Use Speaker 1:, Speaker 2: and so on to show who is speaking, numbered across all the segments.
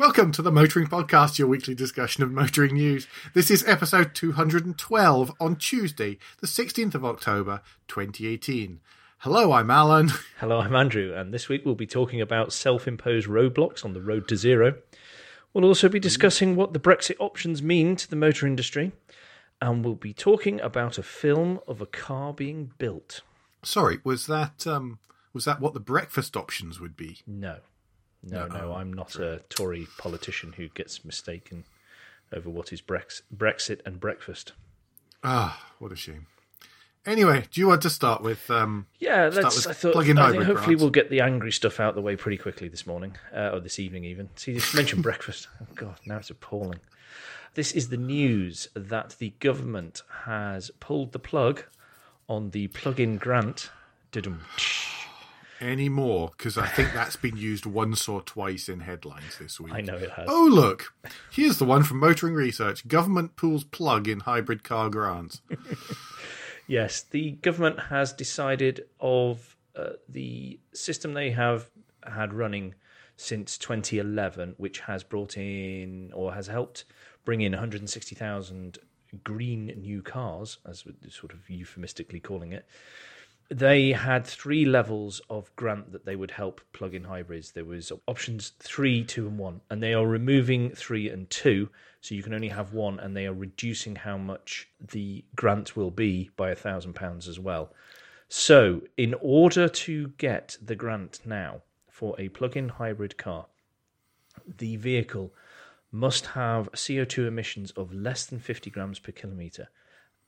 Speaker 1: Welcome to the Motoring Podcast, your weekly discussion of motoring news. This is episode 212 on Tuesday, the 16th of October, 2018. Hello, I'm Alan.
Speaker 2: Hello, I'm Andrew, and this week we'll be talking about self imposed roadblocks on the road to zero. We'll also be discussing what the Brexit options mean to the motor industry, and we'll be talking about a film of a car being built.
Speaker 1: Sorry, was that um, was that what the breakfast options would be?
Speaker 2: No, no, no, I'm not a Tory politician who gets mistaken over what is Brex- Brexit and breakfast.
Speaker 1: Ah, what a shame. Anyway, do you want to start with? Um,
Speaker 2: Yeah,
Speaker 1: start
Speaker 2: let's.
Speaker 1: with
Speaker 2: I thought.
Speaker 1: plug-in
Speaker 2: I think hopefully
Speaker 1: grants?
Speaker 2: we'll get the angry stuff out the way pretty quickly this morning uh, or this evening, even. See, you just mention breakfast. Oh God, now it's appalling. This is the news that the government has pulled the plug on the plug-in grant. Dudum.
Speaker 1: Any more? Because I think that's been used once or twice in headlines this week.
Speaker 2: I know it has.
Speaker 1: Oh, look. Here's the one from Motoring Research. Government pools plug in hybrid car grants.
Speaker 2: Yes, the government has decided of uh, the system they have had running since 2011, which has brought in or has helped bring in 160,000 green new cars, as we're sort of euphemistically calling it. They had three levels of grant that they would help plug-in hybrids. There was options three, two, and one, and they are removing three and two, so you can only have one, and they are reducing how much the grant will be by a thousand pounds as well. So, in order to get the grant now for a plug-in hybrid car, the vehicle must have CO2 emissions of less than 50 grams per kilometre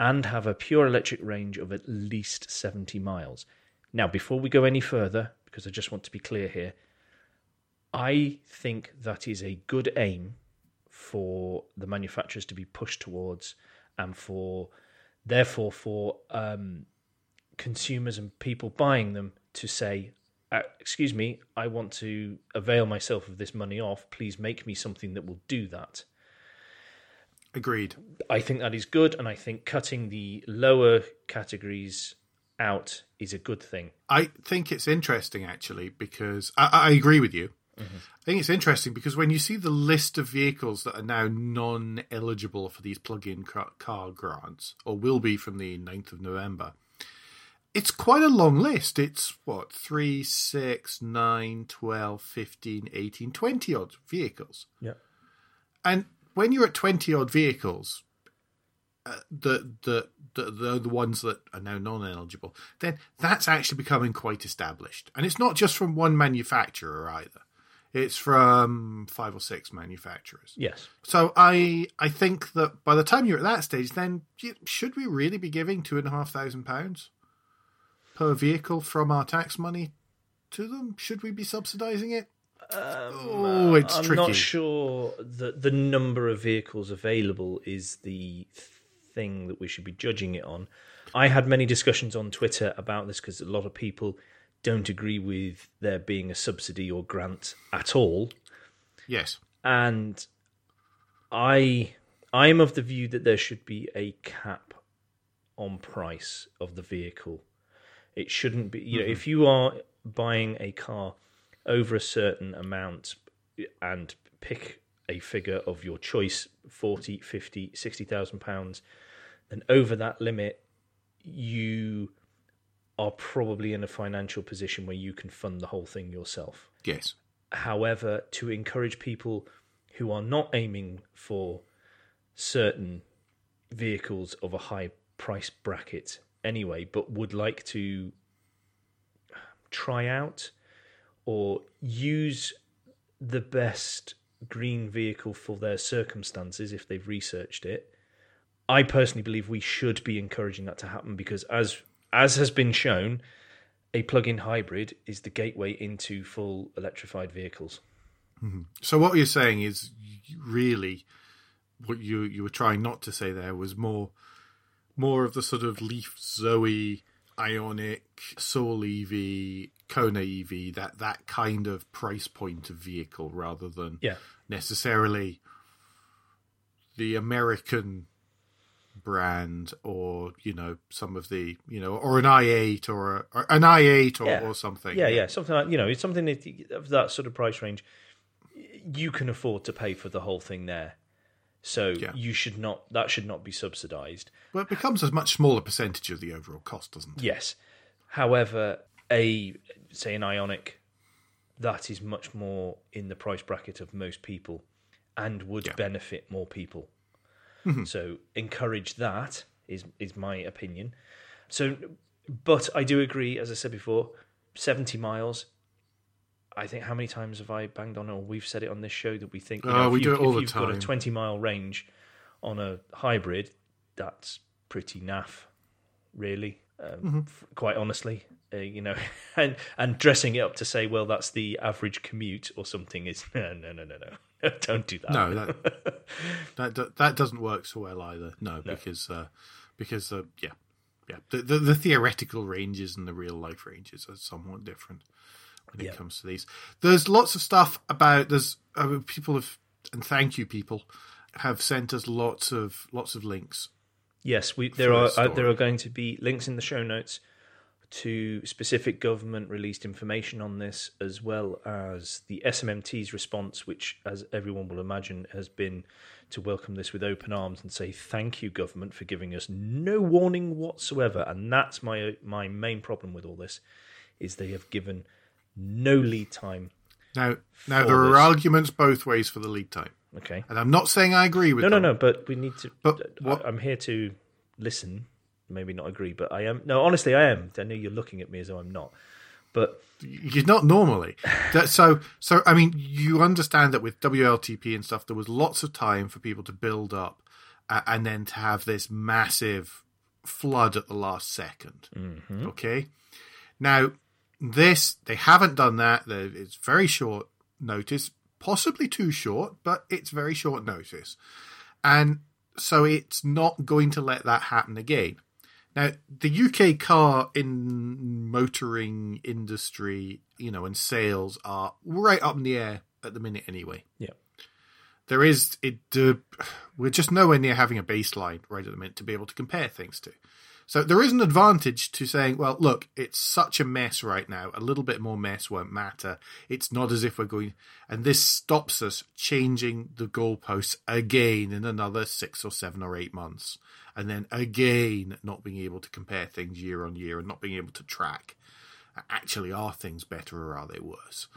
Speaker 2: and have a pure electric range of at least 70 miles. Now, before we go any further, because I just want to be clear here, I think that is a good aim for the manufacturers to be pushed towards and for therefore for um, consumers and people buying them to say uh, excuse me i want to avail myself of this money off please make me something that will do that
Speaker 1: Agreed.
Speaker 2: I think that is good, and I think cutting the lower categories out is a good thing.
Speaker 1: I think it's interesting actually because I, I agree with you. Mm-hmm. I think it's interesting because when you see the list of vehicles that are now non eligible for these plug in car, car grants, or will be from the 9th of November, it's quite a long list. It's what, 3, 6, 9, 12, 15, 18, 20 odd vehicles.
Speaker 2: Yeah.
Speaker 1: And when you're at 20 odd vehicles, uh, the, the, the, the, the ones that are now non eligible, then that's actually becoming quite established. And it's not just from one manufacturer either, it's from five or six manufacturers.
Speaker 2: Yes.
Speaker 1: So I I think that by the time you're at that stage, then should we really be giving two and a half thousand pounds per vehicle from our tax money to them? Should we be subsidising it? Oh, it's
Speaker 2: I'm
Speaker 1: tricky.
Speaker 2: not sure that the number of vehicles available is the thing that we should be judging it on. I had many discussions on Twitter about this because a lot of people don't agree with there being a subsidy or grant at all.
Speaker 1: Yes.
Speaker 2: and I I'm of the view that there should be a cap on price of the vehicle. It shouldn't be you know mm-hmm. if you are buying a car over a certain amount and pick a figure of your choice 40 50 60,000 pounds then over that limit you are probably in a financial position where you can fund the whole thing yourself
Speaker 1: Yes.
Speaker 2: However, to encourage people who are not aiming for certain vehicles of a high price bracket anyway, but would like to try out or use the best green vehicle for their circumstances if they've researched it. I personally believe we should be encouraging that to happen because as as has been shown, a plug-in hybrid is the gateway into full electrified vehicles. Mm-hmm.
Speaker 1: So what you're saying is really what you you were trying not to say there was more more of the sort of Leaf Zoe, Ioniq, Soul EV, Kona EV, that that kind of price point of vehicle rather than
Speaker 2: Yeah.
Speaker 1: necessarily the American brand or you know some of the you know or an i8 or, a, or an i8 or,
Speaker 2: Yeah.
Speaker 1: or something
Speaker 2: Yeah, yeah, something like you know, it's something that, of that sort of price range. you can afford to pay for the whole thing there. So
Speaker 1: Yeah.
Speaker 2: you should not that should not be subsidized.
Speaker 1: Well, it becomes a much smaller percentage of the overall cost, doesn't it?
Speaker 2: Yes. However, a say an Ioniq that is much more in the price bracket of most people and would
Speaker 1: Yeah.
Speaker 2: benefit more people. Mm-hmm. So encourage that is is my opinion. So but I do agree as I said before 70 miles I think how many times have I banged on or we've said it on this show that we think you
Speaker 1: Oh,
Speaker 2: if
Speaker 1: we
Speaker 2: you-
Speaker 1: do it all
Speaker 2: if
Speaker 1: the
Speaker 2: you've got a 20 mile range on a hybrid that's pretty naff really um,
Speaker 1: Mm-hmm.
Speaker 2: f- quite honestly uh, you know and and dressing it up to say well that's the average commute or something is no no no no no don't do that.
Speaker 1: No, that that that doesn't work so well either. No, because uh, because uh, yeah, yeah, the, the the theoretical ranges and the real life ranges are somewhat different when
Speaker 2: Yeah.
Speaker 1: it comes to these. There's lots of stuff about there's uh, people have and thank you people have sent us lots of lots of links.
Speaker 2: Yes, we there are uh, there are going to be links in the show notes to specific government released information on this, as well as the SMMT's response, which, as everyone will imagine, has been to welcome this with open arms and say thank you, government, for giving us no warning whatsoever. And that's my my main problem with all this, is they have given no lead time.
Speaker 1: Now, now there are arguments both ways for the lead time,
Speaker 2: Okay.
Speaker 1: and I'm not saying I agree with
Speaker 2: No, no,
Speaker 1: them.
Speaker 2: no. But we need to.
Speaker 1: But what-
Speaker 2: I'm here to listen. Maybe not agree, but I am. No, honestly, I am. I know you're looking at me as though I'm not. But
Speaker 1: You're not normally. So, so I mean, you understand that with WLTP and stuff, there was lots of time for people to build up, uh, and then to have this massive flood at the last 2nd Okay. Now, this they haven't done that. It's very short notice, possibly too short, but it's very short notice, and so it's not going to let that happen again. Now, the UK car in motoring industry, you know, and sales are right up in the air at the minute anyway.
Speaker 2: yeah,
Speaker 1: There is it. Uh, we're just nowhere near having a baseline right at the minute to be able to compare things to. So there is an advantage to saying, well, look, it's such a mess right now. A little bit more mess won't matter. It's not as if we're going, and this stops us changing the goalposts again in another six or seven or eight months, and then again not being able to compare things year on year and not being able to track. Actually, are things better or are they worse?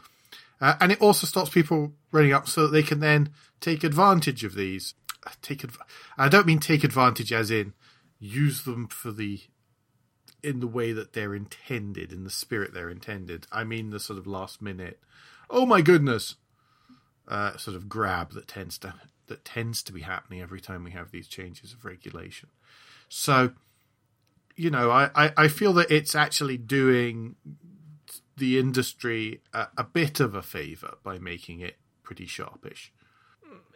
Speaker 1: Uh, and it also stops people running up so that they can then take advantage of these. Uh, Take adv- I don't mean take advantage as in use them for the in the way that they're intended, in the spirit they're intended. I mean the sort of last minute, oh my goodness, uh, sort of grab that tends to that tends to be happening every time we have these changes of regulation. So, you know, I, I, I feel that it's actually doing the industry a, a bit of a favour by making it pretty sharpish.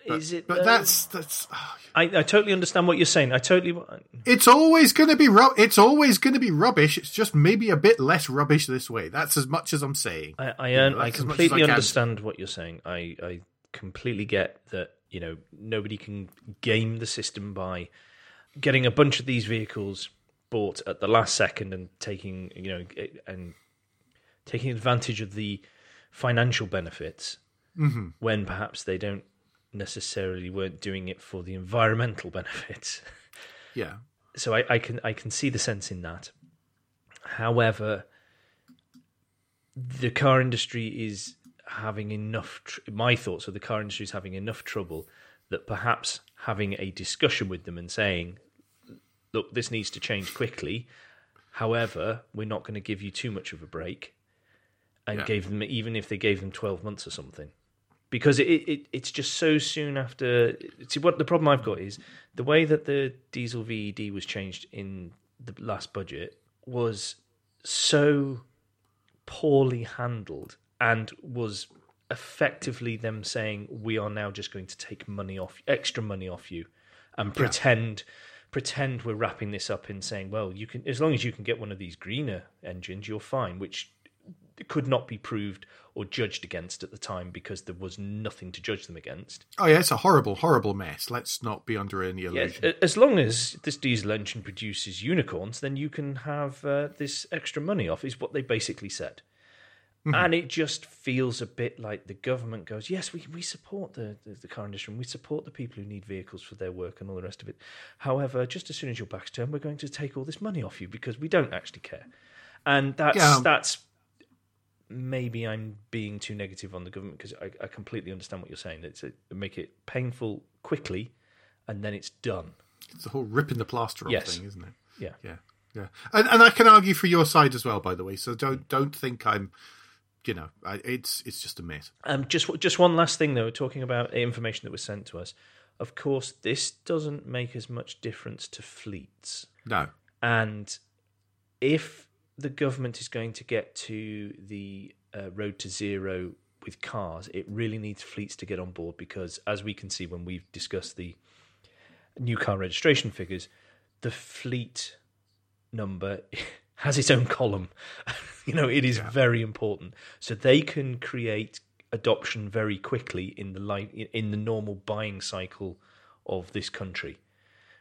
Speaker 2: Is it?
Speaker 1: But
Speaker 2: though?
Speaker 1: that's that's ah,
Speaker 2: I, I totally understand what you're saying. I totally.
Speaker 1: it's always going to be ru- it's always going to be rubbish. It's just maybe a bit less rubbish this way. That's as much as I'm saying.
Speaker 2: I I,
Speaker 1: know,
Speaker 2: I
Speaker 1: that's as much as
Speaker 2: completely
Speaker 1: I
Speaker 2: understand what you're saying. I I completely get that. You know, nobody can game the system by getting a bunch of these vehicles bought at the last second and taking you know and taking advantage of the financial benefits
Speaker 1: Mm-hmm.
Speaker 2: when perhaps they don't necessarily weren't doing it for the environmental benefits.
Speaker 1: Yeah,
Speaker 2: so I, I can I can see the sense in that. However, the car industry is having enough. Tr- my thoughts are the car industry is having enough trouble that perhaps having a discussion with them and saying, "Look, this needs to change quickly." However, we're not going to give you too much of a break, and
Speaker 1: Yeah.
Speaker 2: gave them even if they gave them twelve months or something because it, it it's just so soon after. See, what the problem I've got is the way that the diesel VED was changed in the last budget was so poorly handled and was effectively them saying we are now just going to take money off extra money off you and pretend pretend we're wrapping this up in saying well you can as long as you can get one of these greener engines you're fine which could not be proved or judged against at the time because there was nothing to judge them against.
Speaker 1: Oh yeah, it's a horrible, horrible mess. Let's not be under any illusion.
Speaker 2: a- as long as this diesel engine produces unicorns, then you can have uh, this extra money off. Is what they basically said, And it just feels a bit like the government goes, yes, we, we support the, the, the car industry and we support the people who need vehicles for their work and all the rest of it. However, just as soon as your back's turned, we're going to take all this money off you because we don't actually care. And that's
Speaker 1: Yeah.
Speaker 2: that's maybe I'm being too negative on the government because I, I completely understand what you're saying. It's a, make it painful quickly and then it's done.
Speaker 1: It's the whole ripping the plaster off
Speaker 2: Yes.
Speaker 1: thing, isn't it?
Speaker 2: Yeah.
Speaker 1: Yeah, yeah. And, and I can argue for your side as well, by the way. So don't don't think I'm, you know, I, it's it's just a myth.
Speaker 2: Um, just just one last thing though, talking about information that was sent to us. Of course, this doesn't make as much difference to fleets,
Speaker 1: No,
Speaker 2: and if the government is going to get to the uh, road to zero with cars, it really needs fleets to get on board because, as we can see when we've discussed the new car registration figures, the fleet number has its own column. you know, it is very important. So they can create adoption very quickly in the li- in the normal buying cycle of this country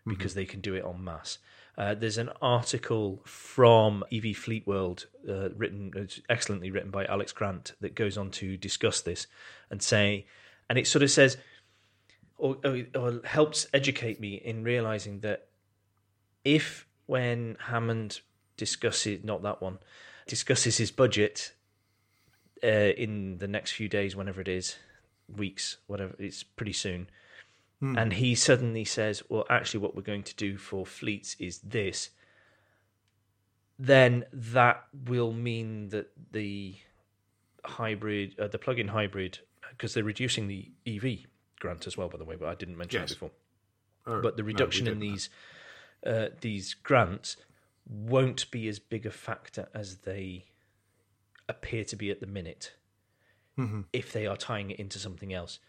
Speaker 2: because they can do it en masse. Uh, there's an article from EV Fleet World, uh, written excellently written by Alex Grant, that goes on to discuss this and say, and it sort of says, or, or, or helps educate me in realizing that if when Hammond discusses, not that one, discusses his budget uh, in the next few days, whenever it is, weeks, whatever, it's pretty soon, and he suddenly says, "Well, actually, what we're going to do for fleets is this." Then that will mean that the hybrid, uh, the plug-in hybrid, because they're reducing the EV grant as well, by the way, but I didn't mention
Speaker 1: Yes.
Speaker 2: that before
Speaker 1: Oh,
Speaker 2: but the
Speaker 1: no,
Speaker 2: reduction in these uh, these grants won't be as big a factor as they appear to be at the minute.
Speaker 1: Mm-hmm.
Speaker 2: If they are tying it into something else,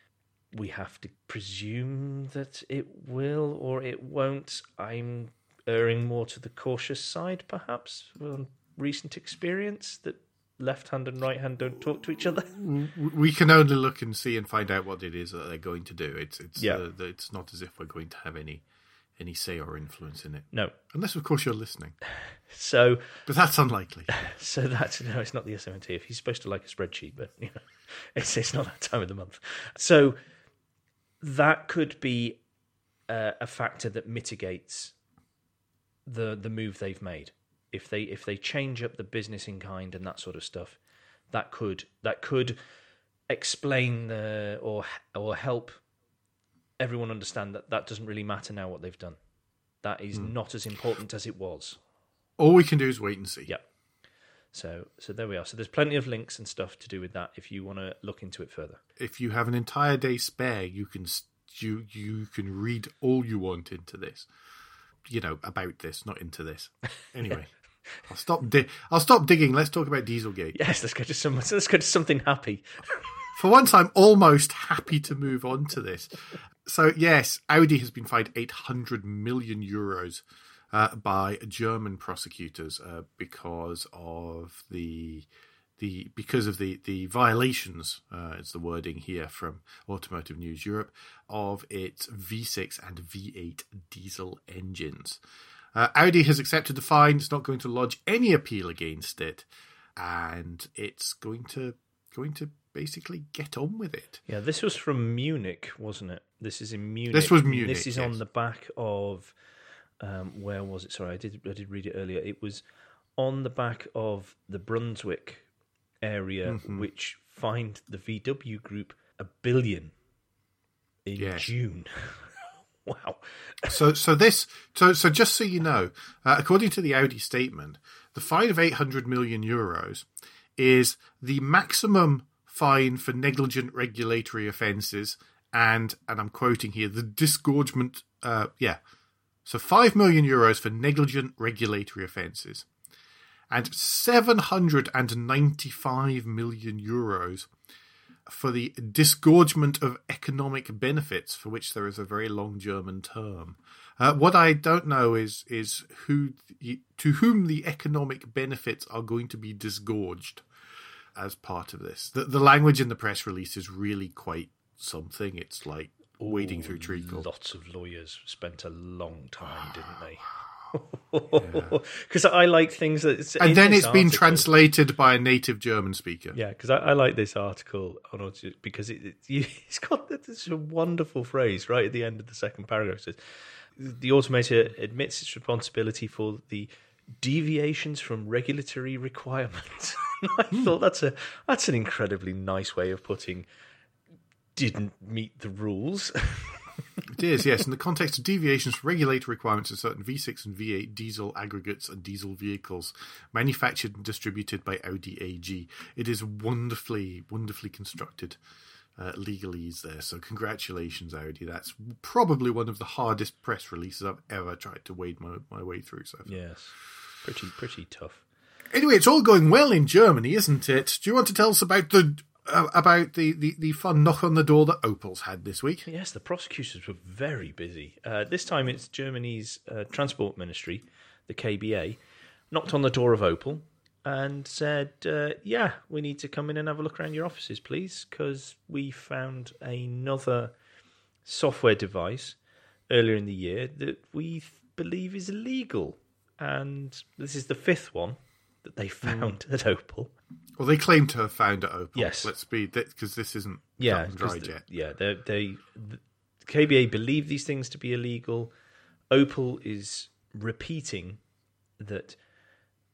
Speaker 2: we have to presume that it will or it won't. I'm erring more to the cautious side, perhaps, on recent experience that left hand and right hand don't talk to each other.
Speaker 1: We can only look and see and find out what it is that they're going to do. It's it's
Speaker 2: Yeah.
Speaker 1: uh, it's not as if we're going to have any any say or influence in it,
Speaker 2: No,
Speaker 1: unless of course you're listening.
Speaker 2: so
Speaker 1: But that's unlikely.
Speaker 2: So that's no, it's not the SMT. If he's supposed to like a spreadsheet, but you know, it's it's not that time of the month. So that could be uh, a factor that mitigates the the move they've made. If they if they change up the business in kind and that sort of stuff, that could that could explain the or or help everyone understand that that doesn't really matter now what they've done. That is not as important as it was.
Speaker 1: All we can do is wait and see.
Speaker 2: Yeah. So so there we are. So there's plenty of links and stuff to do with that if you want to look into it further.
Speaker 1: If you have an entire day spare, you can you you can read all you want into this. You know about this, not into this. Anyway, I'll stop. Di- I'll stop digging. Let's talk about Dieselgate.
Speaker 2: Yes, let's go to some let's go to something happy.
Speaker 1: For once, I'm almost happy to move on to this. So, yes, Audi has been fined 800 million euros uh, by German prosecutors uh, because of the the because of the the violations. Uh, it's the wording here from Automotive News Europe of its V6 and V8 diesel engines. Uh, Audi has accepted the fine. It's not going to lodge any appeal against it, and it's going to going to basically get on with it.
Speaker 2: Yeah, this was from Munich, wasn't it? This is in Munich.
Speaker 1: This was Munich,
Speaker 2: This is on the back of um, where was it? Sorry, I did I did read it earlier. It was on the back of the Brunswick area,
Speaker 1: Mm-hmm.
Speaker 2: which fined the VW group a billion in. June. wow.
Speaker 1: So, so this, so, so just so you know, uh, according to the Audi statement, the fine of 800 million euros is the maximum fine for negligent regulatory offences, and and I'm quoting here the disgorgement. Uh, yeah, so five million euros for negligent regulatory offences, and 795 million euros for the disgorgement of economic benefits, for which there is a very long German term. Uh, what I don't know is is who to whom the economic benefits are going to be disgorged as part of this. The, the language in the press release is really quite something. It's like wading through treacle.
Speaker 2: Lots of lawyers spent a long time, didn't they? Because I like things that. It's
Speaker 1: And then it's been translated by a native German speaker.
Speaker 2: Yeah, because I, I like this article on because it, it, it's got this a wonderful phrase right at the end of the second paragraph. It says, "The automator admits its responsibility for the deviations from regulatory requirements." I thought that's a that's an incredibly nice way of putting didn't meet the rules.
Speaker 1: It is, yes. In the context of deviations from regulatory requirements of certain V6 and V8 diesel aggregates and diesel vehicles manufactured and distributed by Audi AG, it is wonderfully, wonderfully constructed uh, legalese there. So, congratulations, Audi. That's probably one of the hardest press releases I've ever tried to wade my, my way through. So, far.
Speaker 2: yes, pretty pretty tough.
Speaker 1: anyway, it's all going well in Germany, isn't it? Do you want to tell us about the about the, the, the fun knock on the door that Opel's had this week?
Speaker 2: Yes, the prosecutors were very busy. Uh, this time it's Germany's uh, Transport Ministry, the KBA, knocked on the door of Opel and said, uh, Yeah, we need to come in and have a look around your offices, please, because we found another software device earlier in the year that we believe is illegal. And this is the fifth one that they found at Opel.
Speaker 1: Well, they claim to have found it Opel.
Speaker 2: Yes.
Speaker 1: Let's be, because this isn't
Speaker 2: yeah,
Speaker 1: cut and
Speaker 2: 'cause
Speaker 1: dried
Speaker 2: the-
Speaker 1: yet.
Speaker 2: yeah, they they the KBA believe these things to be illegal. Opel is repeating that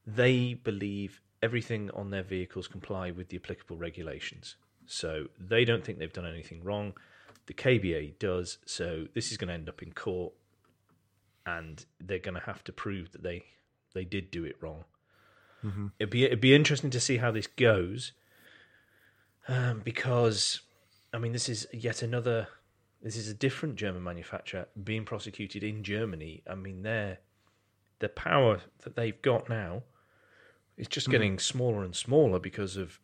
Speaker 2: they believe everything on their vehicles comply with the applicable regulations. So they don't think they've done anything wrong. The KBA does. So this is going to end up in court, and they're going to have to prove that they they did do it wrong. It'd be it'd be interesting to see how this goes, um, because I mean this is yet another. This is a different German manufacturer being prosecuted in Germany. I mean, their the power that they've got now is just getting smaller and smaller because of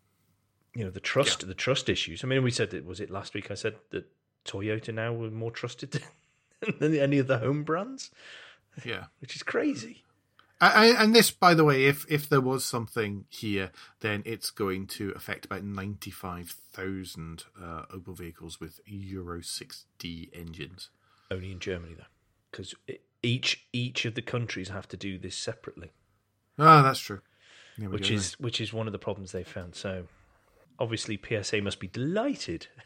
Speaker 2: you know the trust the trust issues. I mean, we said that was it last week. I said that Toyota now were more trusted than any of the home brands,
Speaker 1: Yeah.
Speaker 2: which is crazy.
Speaker 1: And this, by the way, if if there was something here, then it's going to affect about ninety five thousand uh, Opel vehicles with Euro six D engines.
Speaker 2: Only in Germany though, because each each of the countries have to do this separately.
Speaker 1: Ah, that's true.
Speaker 2: Which is which is one of the problems they found. So obviously PSA must be delighted.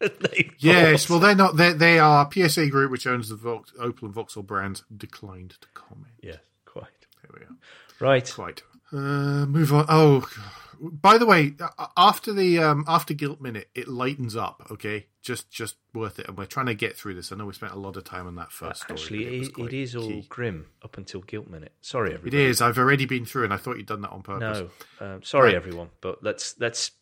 Speaker 1: Yes, well, they're not. They they are PSA Group, which owns the Vox, Opel and Vauxhall brands, declined to comment. There we are.
Speaker 2: right.
Speaker 1: Quite. Uh, move on. Oh, by the way, after the um, after guilt minute, it lightens up. Okay, just just worth it. And we're trying to get through this. I know we spent a lot of time on that first story.
Speaker 2: Actually,
Speaker 1: but it,
Speaker 2: it,
Speaker 1: quite
Speaker 2: it is all
Speaker 1: key.
Speaker 2: grim up until guilt minute. Sorry,
Speaker 1: It
Speaker 2: everybody.
Speaker 1: is. I've already been through, and I thought you'd done that on purpose.
Speaker 2: No, um, sorry,
Speaker 1: Right.
Speaker 2: everyone. But let's let's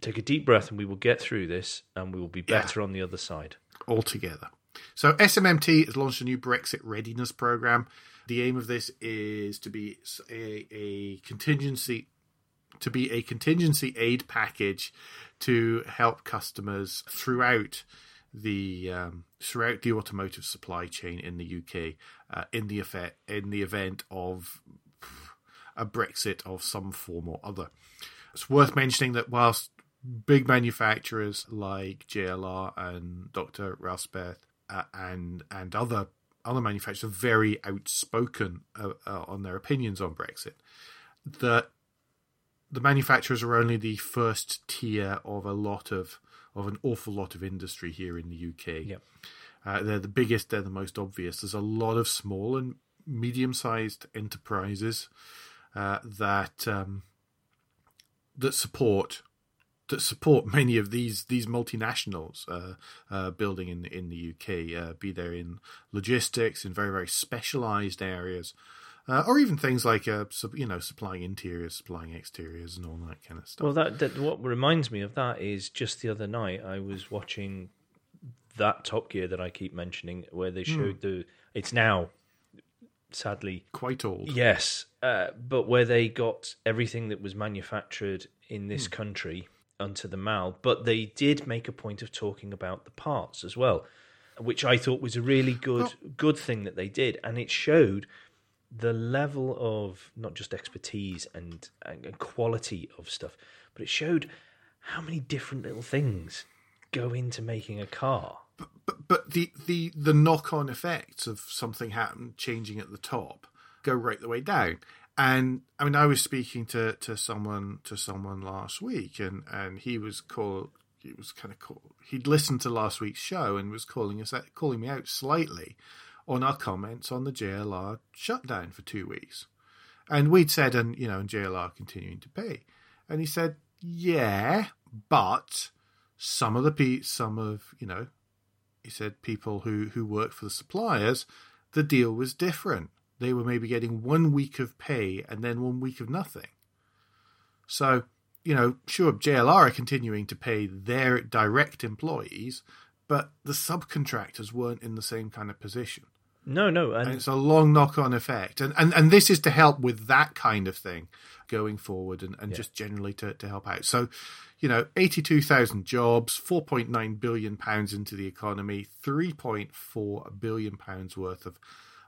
Speaker 2: take a deep breath, and we will get through this, and we will be
Speaker 1: Yeah.
Speaker 2: better on the other side.
Speaker 1: altogether. So SMMT has launched a new Brexit readiness program. The aim of this is to be a, a contingency to be a contingency aid package to help customers throughout the um, throughout the automotive supply chain in the UK uh, in the effect in the event of a Brexit of some form or other. It's worth mentioning that whilst big manufacturers like JLR and Dr. Raspeth uh, and and other other manufacturers are very outspoken uh, uh, on their opinions on Brexit. The the manufacturers are only the first tier of a lot of of an awful lot of industry here in the UK.
Speaker 2: Yep.
Speaker 1: Uh, they're the biggest, they're the most obvious. There's a lot of small and medium sized enterprises uh, that um, that support that support many of these these multinationals uh, uh, building in in the UK, uh, be there in logistics, in very very specialised areas, uh, or even things like uh, you know supplying interiors, supplying exteriors, and all that kind of stuff.
Speaker 2: Well, that, that what reminds me of that is just the other night I was watching that Top Gear that I keep mentioning, where they showed the. It's now, sadly,
Speaker 1: Quite old.
Speaker 2: yes, uh, but where they got everything that was manufactured in this country onto the Mall, but they did make a point of talking about the parts as well, which I thought was a really good oh. good thing that they did, and it showed the level of not just expertise and, and quality of stuff, but it showed how many different little things go into making a car.
Speaker 1: But, but the the the knock on effects of something happen changing at the top go right the way down. And I mean, I was speaking to, to someone to someone last week, and, and he was called. He was kind of cool. He'd listened to last week's show and was calling us calling me out slightly on our comments on the JLR shutdown for two weeks, and we'd said, and you know, and JLR continuing to pay, and he said, yeah, but some of the some of you know, he said people who who work for the suppliers, the deal was different they were maybe getting one week of pay and then one week of nothing. So, you know, sure, JLR are continuing to pay their direct employees, but the subcontractors weren't in the same kind of position.
Speaker 2: No, no, and,
Speaker 1: and it's a long knock-on effect, and, and and this is to help with that kind of thing going forward, and, and yeah. just generally to, to help out. So, you know, eighty-two thousand jobs, four point nine billion pounds into the economy, three point four billion pounds worth of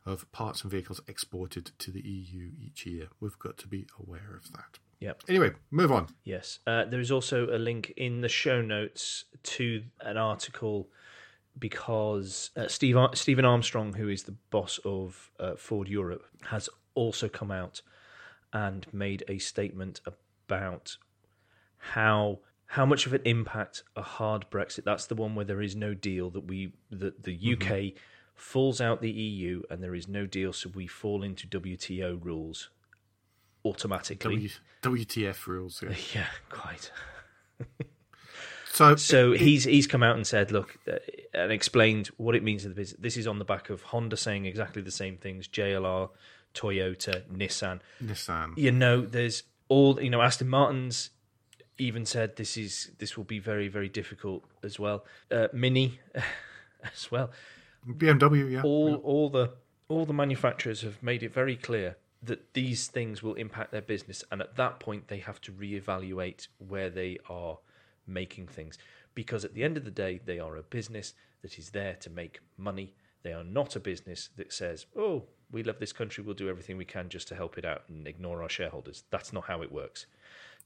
Speaker 1: of parts and vehicles exported to the EU each year. We've got to be aware of that.
Speaker 2: Yep.
Speaker 1: Anyway, move on.
Speaker 2: Yes. Uh, there is also a link in the show notes to an article because uh, Steve Ar- Steven Armstrong, who is the boss of uh, Ford Europe, has also come out and made a statement about how how much of an impact a hard Brexit. That's the one where there is no deal that we that the UK. Mm-hmm falls out the EU and there is no deal, so we fall into WTO rules automatically.
Speaker 1: W- WTF rules, yeah,
Speaker 2: yeah quite.
Speaker 1: so,
Speaker 2: so it, he's he's come out and said, look, uh, and explained what it means to the business. This is on the back of Honda saying exactly the same things. JLR, Toyota, Nissan,
Speaker 1: Nissan.
Speaker 2: You know, there's all you know. Aston Martin's even said this is this will be very very difficult as well. Uh, Mini as well.
Speaker 1: BMW, yeah.
Speaker 2: All
Speaker 1: yeah.
Speaker 2: all the all the manufacturers have made it very clear that these things will impact their business, and at that point they have to reevaluate where they are making things. Because at the end of the day, they are a business that is there to make money. They are not a business that says, "Oh, we love this country. We'll do everything we can just to help it out and ignore our shareholders." That's not how it works.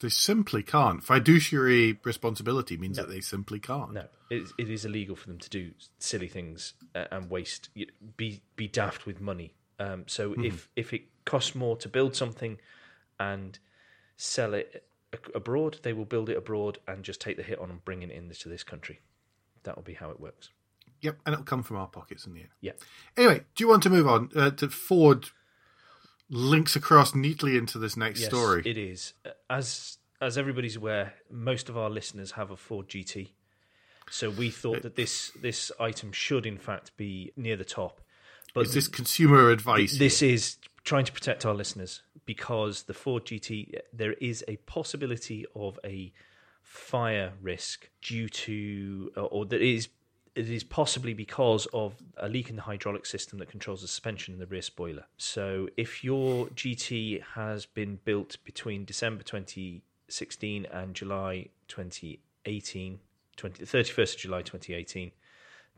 Speaker 1: They simply can't. Fiduciary responsibility means no. that they simply can't.
Speaker 2: No, it, it is illegal for them to do silly things uh, and waste, be be daft with money. Um, so mm. if if it costs more to build something and sell it abroad, they will build it abroad and just take the hit on and bring it into this country. That will be how it works.
Speaker 1: Yep, and it'll come from our pockets in the end.
Speaker 2: Yeah.
Speaker 1: Anyway, do you want to move on uh, to Ford links across neatly into this next
Speaker 2: yes,
Speaker 1: story.
Speaker 2: It is. As as everybody's aware, most of our listeners have a Ford GT. So we thought uh, that this this item should in fact be near the top.
Speaker 1: But is this consumer advice?
Speaker 2: This here? is trying to protect our listeners because the Ford GT there is a possibility of a fire risk due to or that is it is possibly because of a leak in the hydraulic system that controls the suspension and the rear spoiler. So, if your GT has been built between December 2016 and July 2018, 20, 31st of July 2018,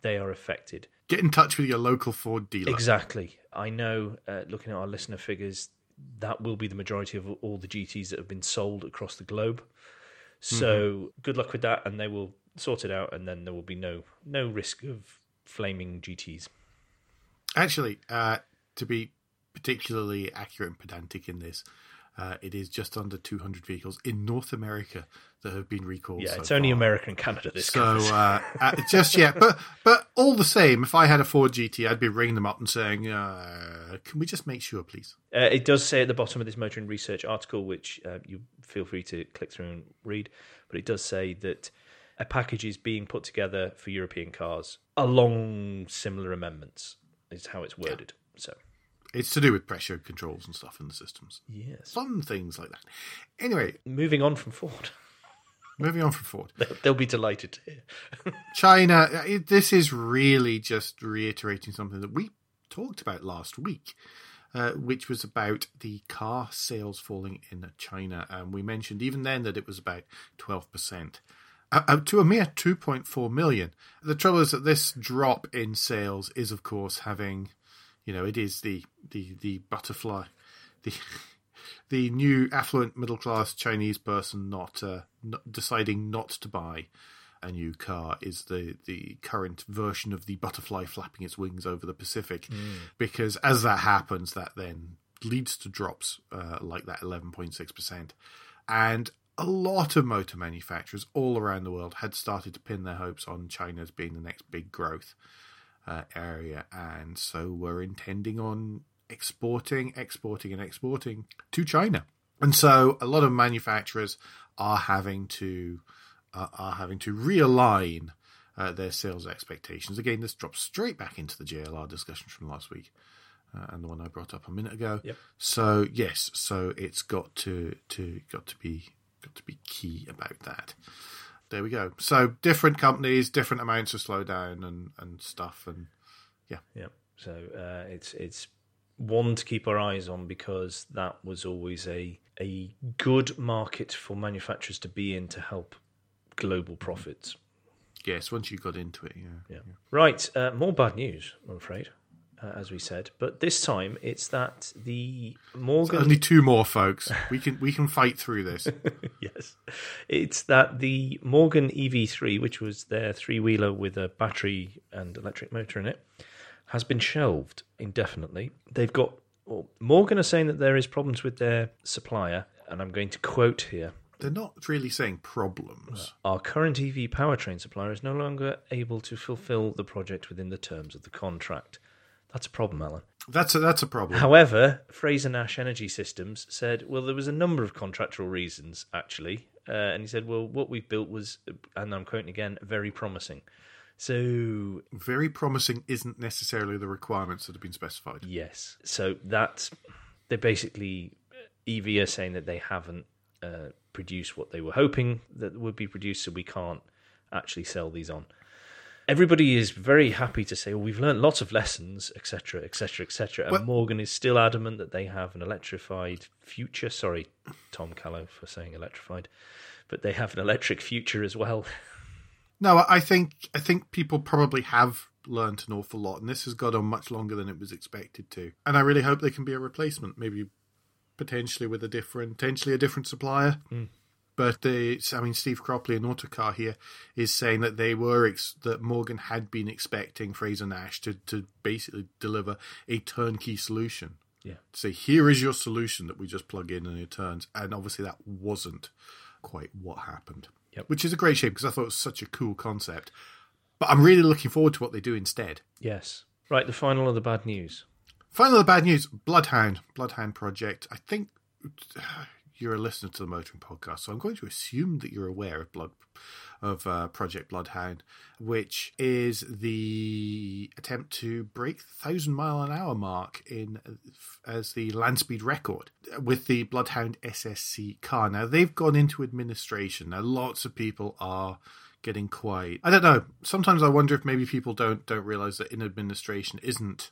Speaker 2: they are affected.
Speaker 1: Get in touch with your local Ford dealer.
Speaker 2: Exactly. I know, uh, looking at our listener figures, that will be the majority of all the GTs that have been sold across the globe. So, mm-hmm. good luck with that, and they will sort it out, and then there will be no no risk of flaming GTS.
Speaker 1: Actually, uh, to be particularly accurate and pedantic in this, uh, it is just under 200 vehicles in North America that have been recalled.
Speaker 2: Yeah,
Speaker 1: so
Speaker 2: it's only
Speaker 1: far.
Speaker 2: America and Canada. This
Speaker 1: so uh, uh, just yet, but but all the same, if I had a Ford GT, I'd be ringing them up and saying, uh, "Can we just make sure, please?"
Speaker 2: Uh, it does say at the bottom of this motoring research article, which uh, you feel free to click through and read, but it does say that a package is being put together for European cars along similar amendments. Is how it's worded. Yeah. So
Speaker 1: it's to do with pressure controls and stuff in the systems.
Speaker 2: Yes,
Speaker 1: fun things like that. Anyway,
Speaker 2: moving on from Ford.
Speaker 1: Moving on from Ford,
Speaker 2: they'll be delighted to hear.
Speaker 1: China. This is really just reiterating something that we talked about last week. Uh, which was about the car sales falling in China. And we mentioned even then that it was about 12% uh, to a mere 2.4 million. The trouble is that this drop in sales is, of course, having, you know, it is the the the butterfly, the the new affluent middle class Chinese person not, uh, not deciding not to buy a new car is the the current version of the butterfly flapping its wings over the Pacific, because as that happens, that then leads to drops uh, like that 11.6%. And a lot of motor manufacturers all around the world had started to pin their hopes on China as being the next big growth uh, area. And so were intending on exporting, exporting, and exporting to China. And so a lot of manufacturers are having to uh, are having to realign uh, their sales expectations. Again, this drops straight back into the JLR discussion from last week uh, and the one I brought up a minute ago.
Speaker 2: Yep.
Speaker 1: So yes, so it's got to to got to be got to be key about that. There we go. So different companies, different amounts of slowdown and and stuff, and
Speaker 2: Yeah. Yeah. So uh, it's it's one to keep our eyes on because that was always a a good market for manufacturers to be in to help global profits.
Speaker 1: yes, once you got into it, yeah.
Speaker 2: Yeah. Right. Uh, more bad news, I'm afraid, uh, as we said. But this time it's that the Morgan.
Speaker 1: Only two more, folks. We can we can fight through this.
Speaker 2: yes. It's that the Morgan EV3, which was their three wheeler with a battery and electric motor in it, has been shelved indefinitely. They've got. Well, Morgan are saying that there is problems with their supplier, and I'm going to quote here.
Speaker 1: They're not really saying problems.
Speaker 2: Our current EV powertrain supplier is no longer able to fulfill the project within the terms of the contract. That's a problem, Alan.
Speaker 1: That's a that's a problem.
Speaker 2: However, Frazer-Nash Energy Systems said, well, there was a number of contractual reasons, actually. Uh, and he said, well, what we've built was, and I'm quoting again, very promising. So,
Speaker 1: Very promising isn't necessarily the requirements that have been specified.
Speaker 2: yes. So that's, they basically, EV are saying that they haven't uh, produced what they were hoping that would be produced, so we can't actually sell these on. Everybody is very happy to say, well, we've learned lots of lessons, etc., etc., etc. And
Speaker 1: Well-
Speaker 2: Morgan is still adamant that they have an electrified future. Sorry, Tom Callow, for saying electrified, but they have an electric future as well.
Speaker 1: No, I think I think people probably have learned an awful lot, and this has gone on much longer than it was expected to. And I really hope there can be a replacement, maybe potentially with a different, potentially a different supplier. Hmm. But the, I mean, Steve Cropley in Autocar here is saying that they were ex- that Morgan had been expecting Frazer-Nash to to basically deliver a turnkey solution.
Speaker 2: Yeah.
Speaker 1: Say here is your solution that we just plug in and it turns, and obviously that wasn't quite what happened.
Speaker 2: Yep.
Speaker 1: Which is a great shame because I thought it was such a cool concept. But I'm really looking forward to what they do instead.
Speaker 2: Yes. Right, the final of the bad news.
Speaker 1: Finally, the bad news: Bloodhound, Bloodhound project. I think you're a listener to the Motoring Podcast, so I'm going to assume that you're aware of Blood of uh, Project Bloodhound, which is the attempt to break the thousand mile an hour mark in as the land speed record with the Bloodhound SSC car. Now they've gone into administration. Now lots of people are getting quite. I don't know. Sometimes I wonder if maybe people don't don't realize that in administration isn't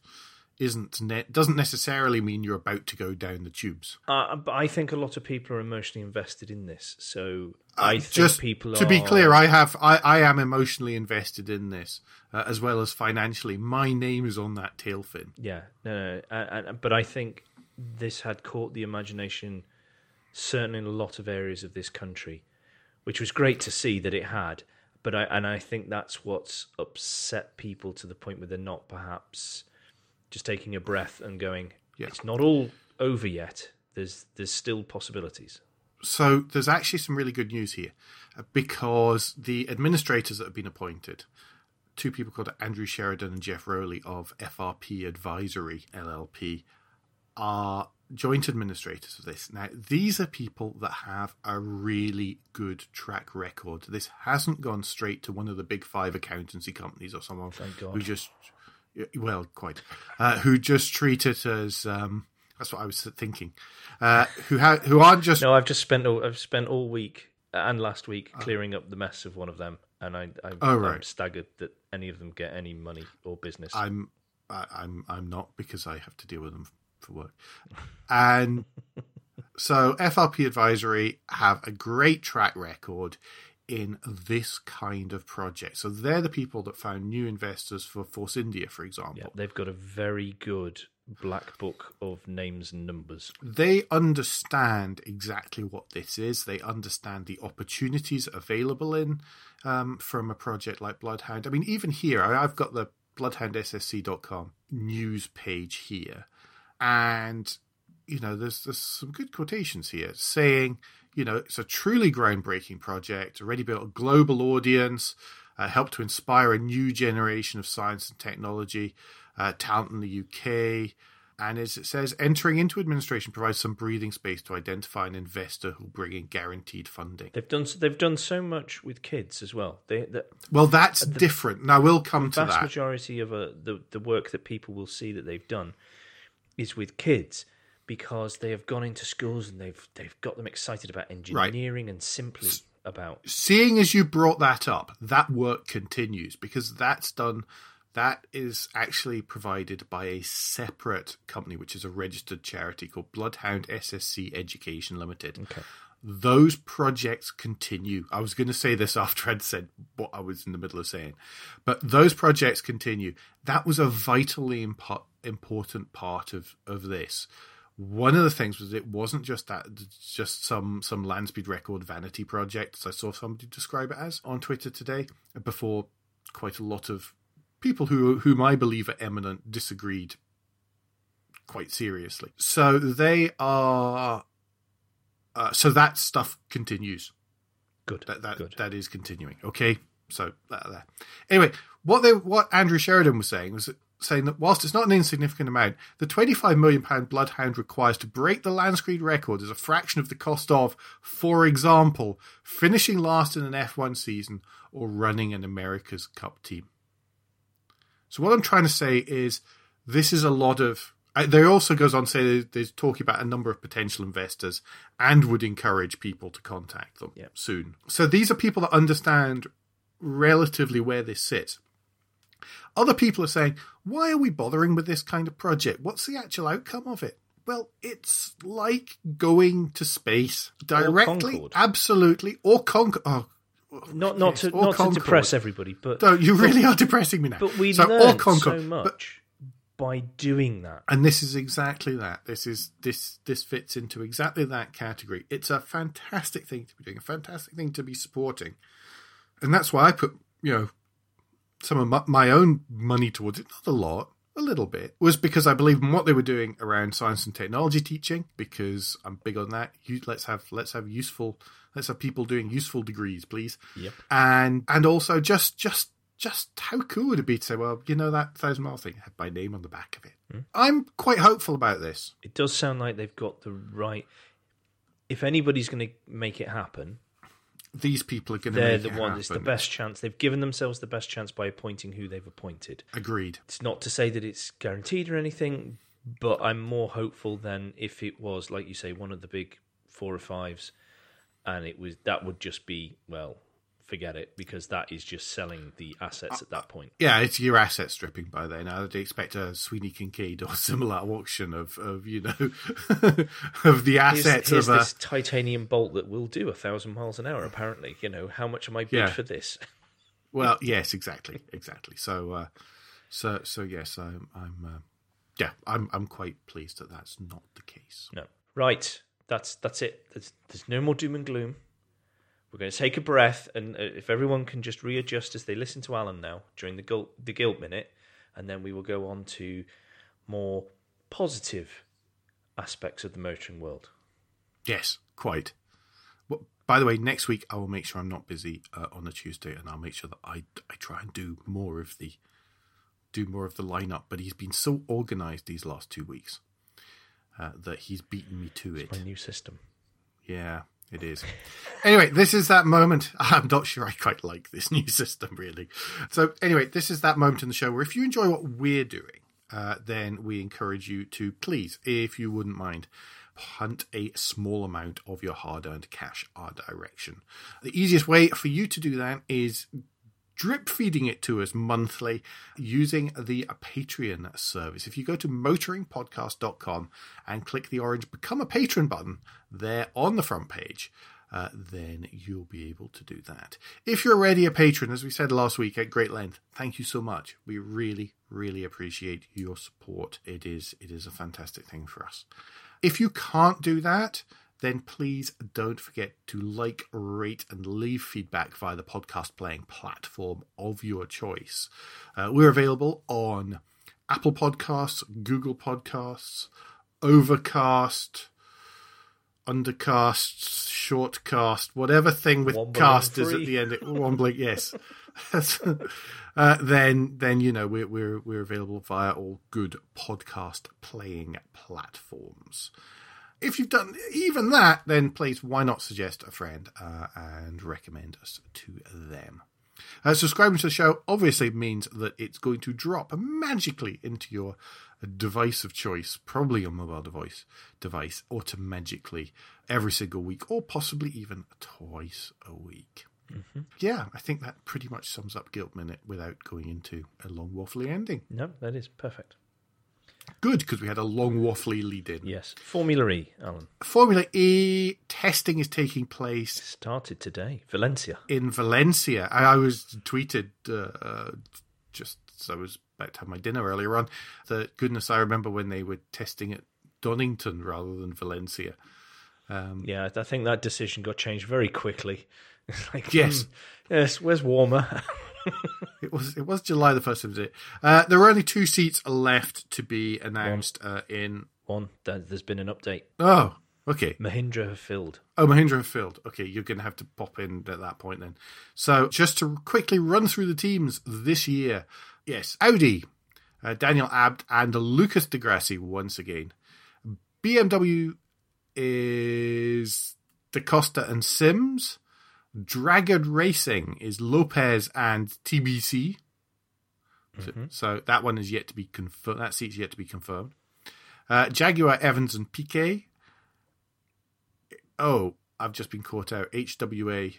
Speaker 1: isn't ne- doesn't necessarily mean you're about to go down the tubes.
Speaker 2: Uh, but I think a lot of people are emotionally invested in this. So I think
Speaker 1: Uh, Just
Speaker 2: people
Speaker 1: to be clear, I have I, I am emotionally invested in this uh, as well as financially. My name is on that tail fin.
Speaker 2: Yeah, no, no. But I think this had caught the imagination, certainly in a lot of areas of this country, which was great to see that it had. But I and I think that's what's upset people to the point where they're not perhaps just taking a breath and going,
Speaker 1: Yeah.
Speaker 2: "It's not all over yet. There's there's still possibilities."
Speaker 1: So there's actually some really good news here uh, because the administrators that have been appointed, two people called Andrew Sheridan and Geoff Rowley of FRP Advisory LLP, are joint administrators of this. Now, these are people that have a really good track record. This hasn't gone straight to one of the big five accountancy companies or someone who just, well, quite, uh, who just treat it as. Um, that's what I was thinking. Uh, who ha- who aren't just
Speaker 2: No, I've just spent all, I've spent all week and last week clearing up the mess of one of them, and I, I
Speaker 1: Oh,
Speaker 2: I'm staggered that any of them get any money or business.
Speaker 1: I'm I, I'm I'm not because I have to deal with them for work. And so FRP Advisory have a great track record in this kind of project. So they're the people that found new investors for Force India, for example.
Speaker 2: Yeah, they've got a very good black book of names and numbers.
Speaker 1: They understand exactly what this is. They understand the opportunities available in um, from a project like Bloodhound. I mean, even here, I've got the bloodhoundssc.com news page here, and you know, there's there's some good quotations here saying, you know, it's a truly groundbreaking project, already built a global audience, uh, helped to inspire a new generation of science and technology, uh, talent in the UK. And as it says, entering into administration provides some breathing space to identify an investor who'll bring in guaranteed funding.
Speaker 2: They've done they've done so much with kids as well. They, the
Speaker 1: well, that's the, different. Now we'll come to
Speaker 2: vast
Speaker 1: that.
Speaker 2: majority of uh, the the work that people will see that they've done is with kids because they have gone into schools and they've they've got them excited about engineering right. and simply about
Speaker 1: seeing as you brought that up, that work continues because that's done that is actually provided by a separate company, which is a registered charity called Bloodhound SSC Education Limited.
Speaker 2: Okay.
Speaker 1: Those projects continue. I was going to say this after I'd said what I was in the middle of saying, but those projects continue. That was a vitally impo- important part of, of this. One of the things was it wasn't just that, just some some land speed record vanity project, as I saw somebody describe it as on Twitter today. Before quite a lot of people who whom I believe are eminent disagreed quite seriously. So they are. Uh, so that stuff continues.
Speaker 2: Good.
Speaker 1: That that
Speaker 2: Good.
Speaker 1: that is continuing. Okay. So that, that. anyway, what they what Andrew Sheridan was saying was saying that whilst it's not an insignificant amount, the 25 million pound bloodhound requires to break the land speed record is a fraction of the cost of, for example, finishing last in an F1 season or running an America's Cup team. So what I'm trying to say is this is a lot of. Uh, there also goes on to say there's talking about a number of potential investors and would encourage people to contact them
Speaker 2: yep.
Speaker 1: soon. So these are people that understand relatively where this sits. Other people are saying, why are we bothering with this kind of project? What's the actual outcome of it? Well, it's like going to space directly, absolutely, or conquer. Oh,
Speaker 2: not not yes, to not Concorde. to depress everybody, but
Speaker 1: no, you really are depressing me now.
Speaker 2: But we so, learned so much but, by doing that,
Speaker 1: and this is exactly that. This is this this fits into exactly that category. It's a fantastic thing to be doing, a fantastic thing to be supporting, and that's why I put you know some of my, my own money towards it. Not a lot, a little bit was because I believe in what they were doing around science and technology teaching because I'm big on that. You, let's have let's have useful let's have people doing useful degrees, please.
Speaker 2: Yep.
Speaker 1: And and also just just just how cool would it be to say, well, you know that thousand mile thing had my name on the back of it. Mm. I'm quite hopeful about this.
Speaker 2: It does sound like they've got the right. If anybody's going to make it happen,
Speaker 1: these people are going to
Speaker 2: they're
Speaker 1: the
Speaker 2: ones it's the best chance. They've given themselves the best chance by appointing who they've appointed.
Speaker 1: Agreed.
Speaker 2: It's not to say that it's guaranteed or anything but i'm more hopeful than if it was like you say one of the big four or fives and it was that would just be well forget it because that is just selling the assets at that point.
Speaker 1: Yeah, it's your asset stripping by then. I'd expect a Sweeney Kincaid or similar auction of, of you know of the assets
Speaker 2: here's, here's
Speaker 1: of a...
Speaker 2: this titanium bolt that will do a thousand miles an hour. Apparently, you know how much am I bid yeah. for this?
Speaker 1: well, yes, exactly, exactly. So, uh, so, so yes, I'm, I'm uh, yeah, I'm, I'm quite pleased that that's not the case.
Speaker 2: No, right. That's that's it. There's, there's no more doom and gloom. We're going to take a breath, and uh, if everyone can just readjust as they listen to Alan now during the guilt, the guilt minute, and then we will go on to more positive aspects of the motoring world.
Speaker 1: Yes, quite. Well, by the way, next week I will make sure I'm not busy uh, on a Tuesday, and I'll make sure that I I try and do more of the do more of the lineup. But he's been so organised these last two weeks uh, that he's beaten me to
Speaker 2: it's
Speaker 1: it.
Speaker 2: My new system.
Speaker 1: Yeah, it is. anyway, this is that moment. I'm not sure I quite like this new system, really. So, anyway, this is that moment in the show where if you enjoy what we're doing, uh, then we encourage you to please, if you wouldn't mind, hunt a small amount of your hard earned cash our direction. The easiest way for you to do that is drip feeding it to us monthly using the Patreon service. If you go to motoringpodcast.com and click the orange Become a Patron button there on the front page, uh, then you'll be able to do that. If you're already a patron, as we said last week at great length, thank you so much. We really, really appreciate your support. It is it is a fantastic thing for us. If you can't do that, then please don't forget to like, rate, and leave feedback via the podcast playing platform of your choice. Uh, we're available on Apple Podcasts, Google Podcasts, Overcast, Undercast, Shortcast, whatever thing with
Speaker 2: Wombling
Speaker 1: cast is at the end. Wombling, yes. uh, then, then you know we're we're we're available via all good podcast playing platforms. If you've done even that, then please why not suggest a friend uh, and recommend us to them. Uh, subscribing to the show obviously means that it's going to drop magically into your device of choice, probably your mobile device, device, automatically every single week, or possibly even twice a week. Yeah, I think that pretty much sums up Guilt Minute without going into a long waffly ending.
Speaker 2: No, that is perfect.
Speaker 1: Good, because we had a long waffly lead in.
Speaker 2: Yes. Formula E, Alan,
Speaker 1: Formula E testing is taking place
Speaker 2: started today. Valencia.
Speaker 1: in Valencia. I, I was tweeted uh, uh, just as I was about to have my dinner earlier on that goodness, I remember when they were testing at Donington rather than Valencia.
Speaker 2: Yeah, I think that decision got changed very quickly. Like,
Speaker 1: Yes.
Speaker 2: hmm, yes, where's warmer?
Speaker 1: It was it was July the first, was it? Uh, there were only two seats left to be announced uh, in.
Speaker 2: One, there- there's been an update.
Speaker 1: Oh, okay.
Speaker 2: Mahindra have filled.
Speaker 1: Oh, Mahindra have filled. Okay, you're going to have to pop in at that point then. So, just to quickly run through the teams this year. Yes, Audi, uh, Daniel Abt, and Lucas di Grassi once again. BMW is Da Costa and Sims. Dragon Racing is Lopez and TBC. So, so that one is yet to be confirmed. That seat's yet to be confirmed. Uh, Jaguar Evans and Piquet. Oh, I've just been caught out. HWA.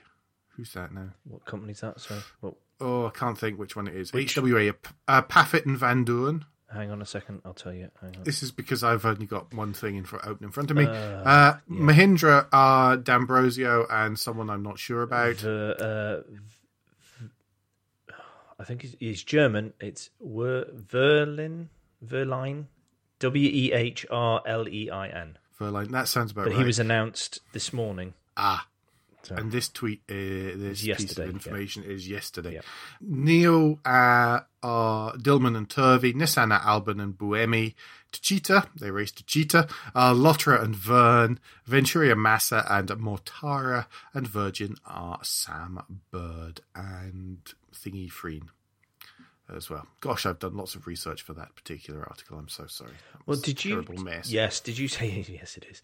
Speaker 1: Who's that now?
Speaker 2: What company's that? Sorry. Well,
Speaker 1: Oh, I can't think which one it is.
Speaker 2: Which-
Speaker 1: HWA. Uh, Paffett and Vandoorne.
Speaker 2: Hang on a second. I'll tell you. Hang on.
Speaker 1: This is because I've only got one thing in front, open in front of me.
Speaker 2: Uh,
Speaker 1: Uh, Mahindra are D'Ambrosio and someone I'm not sure about.
Speaker 2: Ver, uh, I think he's, he's German. It's Wer, Verlin, Verline, W E H R L E I N.
Speaker 1: Verline. That sounds about
Speaker 2: But
Speaker 1: right.
Speaker 2: he was announced this morning.
Speaker 1: ah.
Speaker 2: So-
Speaker 1: And this tweet, uh, this piece of
Speaker 2: yeah.
Speaker 1: information is yesterday.
Speaker 2: Yeah.
Speaker 1: NIO uh, are Dillmann and Turvey, Nissan are Albon and Buemi, Techeetah, they raced Techeetah, uh, Lotterer and Vergne, Venturia Massa and Mortara, and Virgin are Sam Bird and Thingy Freen as well. Gosh, I've done lots of research for that particular article. I'm so sorry.
Speaker 2: Well, did
Speaker 1: a
Speaker 2: you?
Speaker 1: Terrible mess.
Speaker 2: Yes. Did you say yes? It is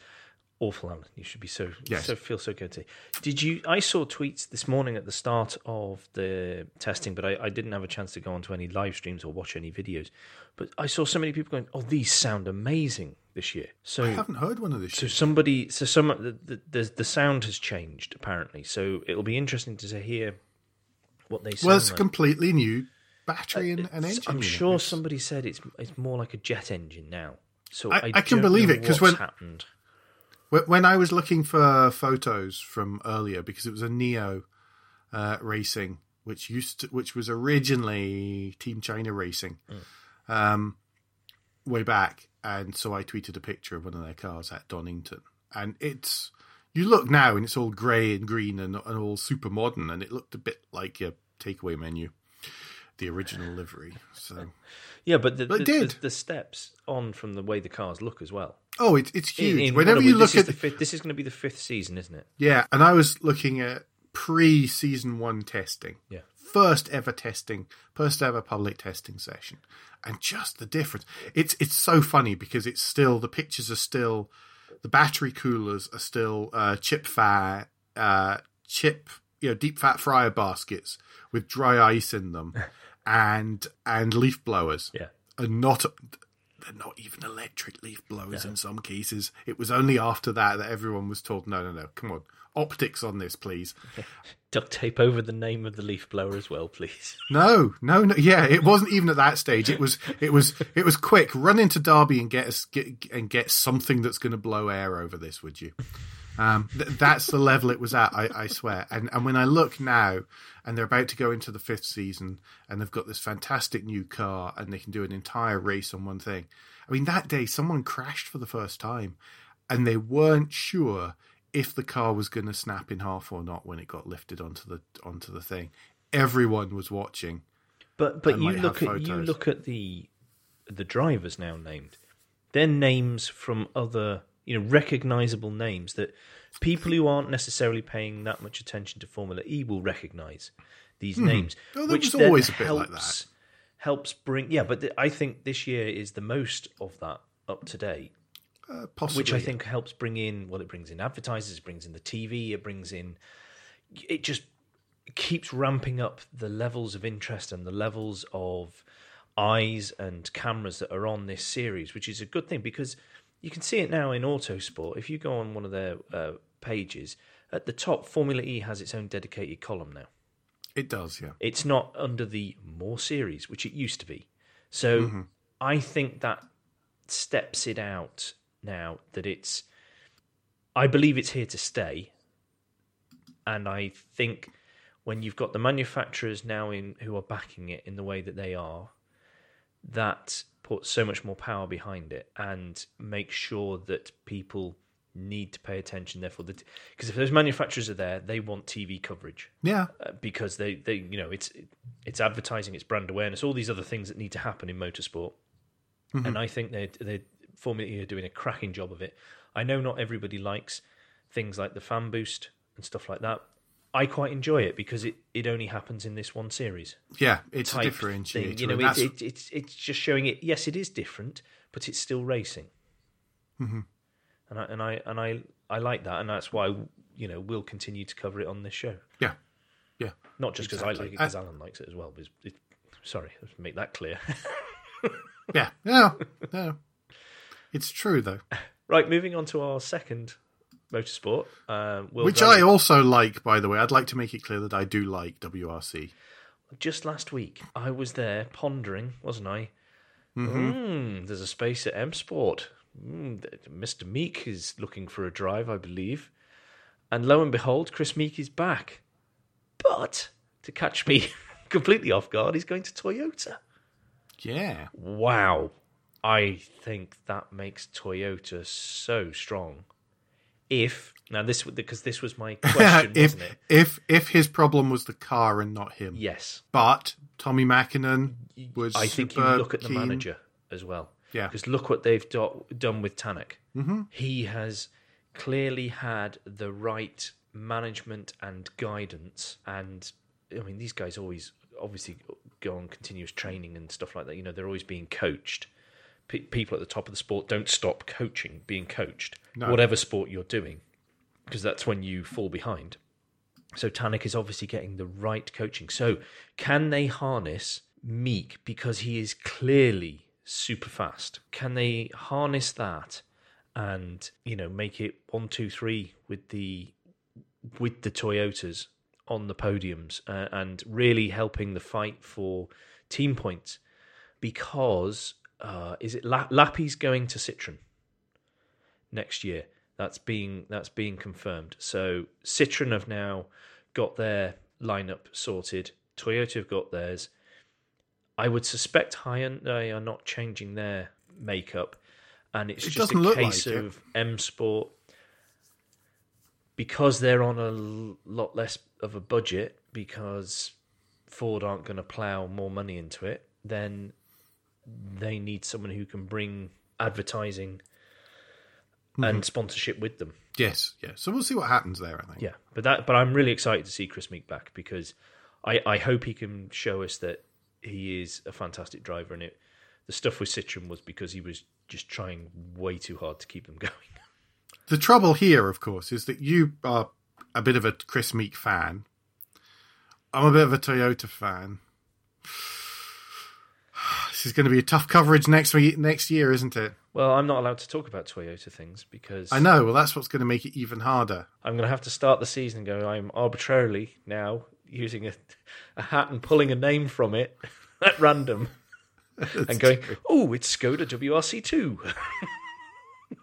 Speaker 2: awful, Alan. You should be so
Speaker 1: Yes.
Speaker 2: so feel so guilty. Did you? I saw tweets this morning at the start of the testing, but I, I didn't have a chance to go onto any live streams or watch any videos. But I saw so many people going, "Oh, these sound amazing this year." So
Speaker 1: I haven't heard one of this.
Speaker 2: So somebody, so some the, the the sound has changed apparently. So it'll be interesting to hear what they
Speaker 1: Well, it's a
Speaker 2: like.
Speaker 1: completely new battery uh, and,
Speaker 2: and
Speaker 1: engine.
Speaker 2: I'm sure somebody said it's it's more like a jet engine now. So
Speaker 1: I-
Speaker 2: I,
Speaker 1: I can believe
Speaker 2: it
Speaker 1: it, 'cause
Speaker 2: what's
Speaker 1: when-
Speaker 2: happened.
Speaker 1: When- I was looking for photos from earlier, because it was a NIO uh, racing, which used to, which was originally Team China Racing, um, way back, and so I tweeted a picture of one of their cars at Donington, and it's you look now and it's all grey and green and, and all super modern, and it looked a bit like your takeaway menu, the original livery. So
Speaker 2: Yeah, but the,
Speaker 1: But
Speaker 2: the, the, the steps on from the way the cars look as well.
Speaker 1: Oh, it's it's huge.
Speaker 2: In- in
Speaker 1: Whenever you look at
Speaker 2: the fifth, this is going to be the fifth season, isn't it?
Speaker 1: Yeah, and I was looking at pre season one testing.
Speaker 2: Yeah.
Speaker 1: First ever testing, first ever public testing session. And just the difference. It's it's so funny because it's still the pictures are still the battery coolers are still uh chip fat uh chip you know, deep fat fryer baskets with dry ice in them and and leaf blowers
Speaker 2: Yeah.
Speaker 1: and not not even electric leaf blowers in some cases. It was only after that that everyone was told, no, no, no, come on, optics on this, please.
Speaker 2: Duct tape over the name of the leaf blower as well, please.
Speaker 1: No, no, no. Yeah, it wasn't even at that stage. It was, it was, it was quick. Run into Derby and get us get, and get something that's going to blow air over this, would you? Um, th- that's the level it was at. I, I swear. And and when I look now, and they're about to go into the fifth season, and they've got this fantastic new car, and they can do an entire race on one thing. I mean, that day someone crashed for the first time, and they weren't sure if the car was going to snap in half or not when it got lifted onto the onto the thing. Everyone was watching.
Speaker 2: But but you look at you look at the the drivers now named. They're names from other you know recognizable names that people who aren't necessarily paying that much attention to Formula E will recognize these names.
Speaker 1: Oh, there
Speaker 2: which then
Speaker 1: always a bit like
Speaker 2: helps helps bring yeah. But th- I think this year is the most of that up to date.
Speaker 1: Uh, possibly,
Speaker 2: which I think helps bring in well, it brings in advertisers, it brings in the TV, it brings in it just keeps ramping up the levels of interest and the levels of eyes and cameras that are on this series, which is a good thing because you can see it now in Autosport. If you go on one of their uh, pages at the top, Formula E has its own dedicated column now.
Speaker 1: it does. Yeah,
Speaker 2: It's not under the more series, which it used to be. So I think that steps it out now that it's. I believe it's here to stay, and I think when you've got the manufacturers now in who are backing it in the way that they are, that puts so much more power behind it and make sure that people need to pay attention. Therefore, because if those manufacturers are there, they want TV coverage
Speaker 1: yeah,
Speaker 2: uh, because they, they you know it's it's advertising, it's brand awareness, all these other things that need to happen in motorsport. And I think they they Formula E are doing a cracking job of it. I know not everybody likes things like the fan boost and stuff like that. I quite enjoy it because it, it only happens in this one series.
Speaker 1: yeah. It's a differentiator.
Speaker 2: thing. You know, it, it, it's it's just showing it. Yes, it is different, but it's still racing.
Speaker 1: Mm-hmm.
Speaker 2: And I and I and I I like that, and that's why you know we'll continue to cover it on this show.
Speaker 1: yeah, yeah.
Speaker 2: Not just because I like it, because Alan likes it as well. But it, sorry, let's make that clear.
Speaker 1: Yeah, no, no. It's true though,
Speaker 2: right, moving on to our second motorsport, um,
Speaker 1: which
Speaker 2: Rally.
Speaker 1: I also like. By the way, I'd like to make it clear that I do like WRC.
Speaker 2: just last week I was there pondering, wasn't I? Mm, there's a space at M Sport. Mm, Mr. Meeke is looking for a drive, I believe. And lo and behold, Kris Meeke is back. But to catch me completely off guard, he's going to Toyota.
Speaker 1: Yeah,
Speaker 2: Wow. I think that makes Toyota so strong. If now this because this was my question,
Speaker 1: if
Speaker 2: wasn't it?
Speaker 1: if if his problem was the car and not him,
Speaker 2: Yes.
Speaker 1: but Tommi Mäkinen was.
Speaker 2: I think you look at the
Speaker 1: keen.
Speaker 2: manager as well.
Speaker 1: Yeah.
Speaker 2: Because look what they've do- done with Tanak. Mm-hmm. He has clearly had the right management and guidance. And I mean, these guys always obviously go on continuous training and stuff like that. You know, they're always being coached. Pe people at the top of the sport don't stop coaching, being coached,
Speaker 1: No.
Speaker 2: whatever sport you're doing, because that's when you fall behind. So Tanak is obviously getting the right coaching. So can they harness Meeke because he is clearly super fast? Can they harness that and you know make it one, two, three with the with the Toyotas on the podiums uh, and really helping the fight for team points? Because uh, is it La- Lappi's going to Citroen next year? That's being that's being confirmed. So Citroen have now got their lineup sorted. Toyota have got theirs. I would suspect Hyundai are not changing their makeup, and it's
Speaker 1: It
Speaker 2: just a case
Speaker 1: like
Speaker 2: of M Sport because they're on a lot less of a budget because Ford aren't going to plow more money into it. Then they need someone who can bring advertising
Speaker 1: Mm-hmm.
Speaker 2: and sponsorship with them.
Speaker 1: Yes, yeah. So we'll see what happens there. I think.
Speaker 2: Yeah, but that but I'm really excited to see Kris Meeke back because I I hope he can show us that he is a fantastic driver and it the stuff with Citroen was because he was just trying way too hard to keep them going.
Speaker 1: The trouble here, of course, is that you are a bit of a Kris Meeke fan. I'm a bit of a Toyota fan. This is going to be a tough coverage next week, next year, isn't it?
Speaker 2: Well, I'm not allowed to talk about Toyota things because
Speaker 1: I know. Well, that's what's going to make it even harder.
Speaker 2: I'm going to have to start the season and go. I'm arbitrarily now using a, a hat and pulling a name from it at random and going, "Oh, it's Skoda WRC two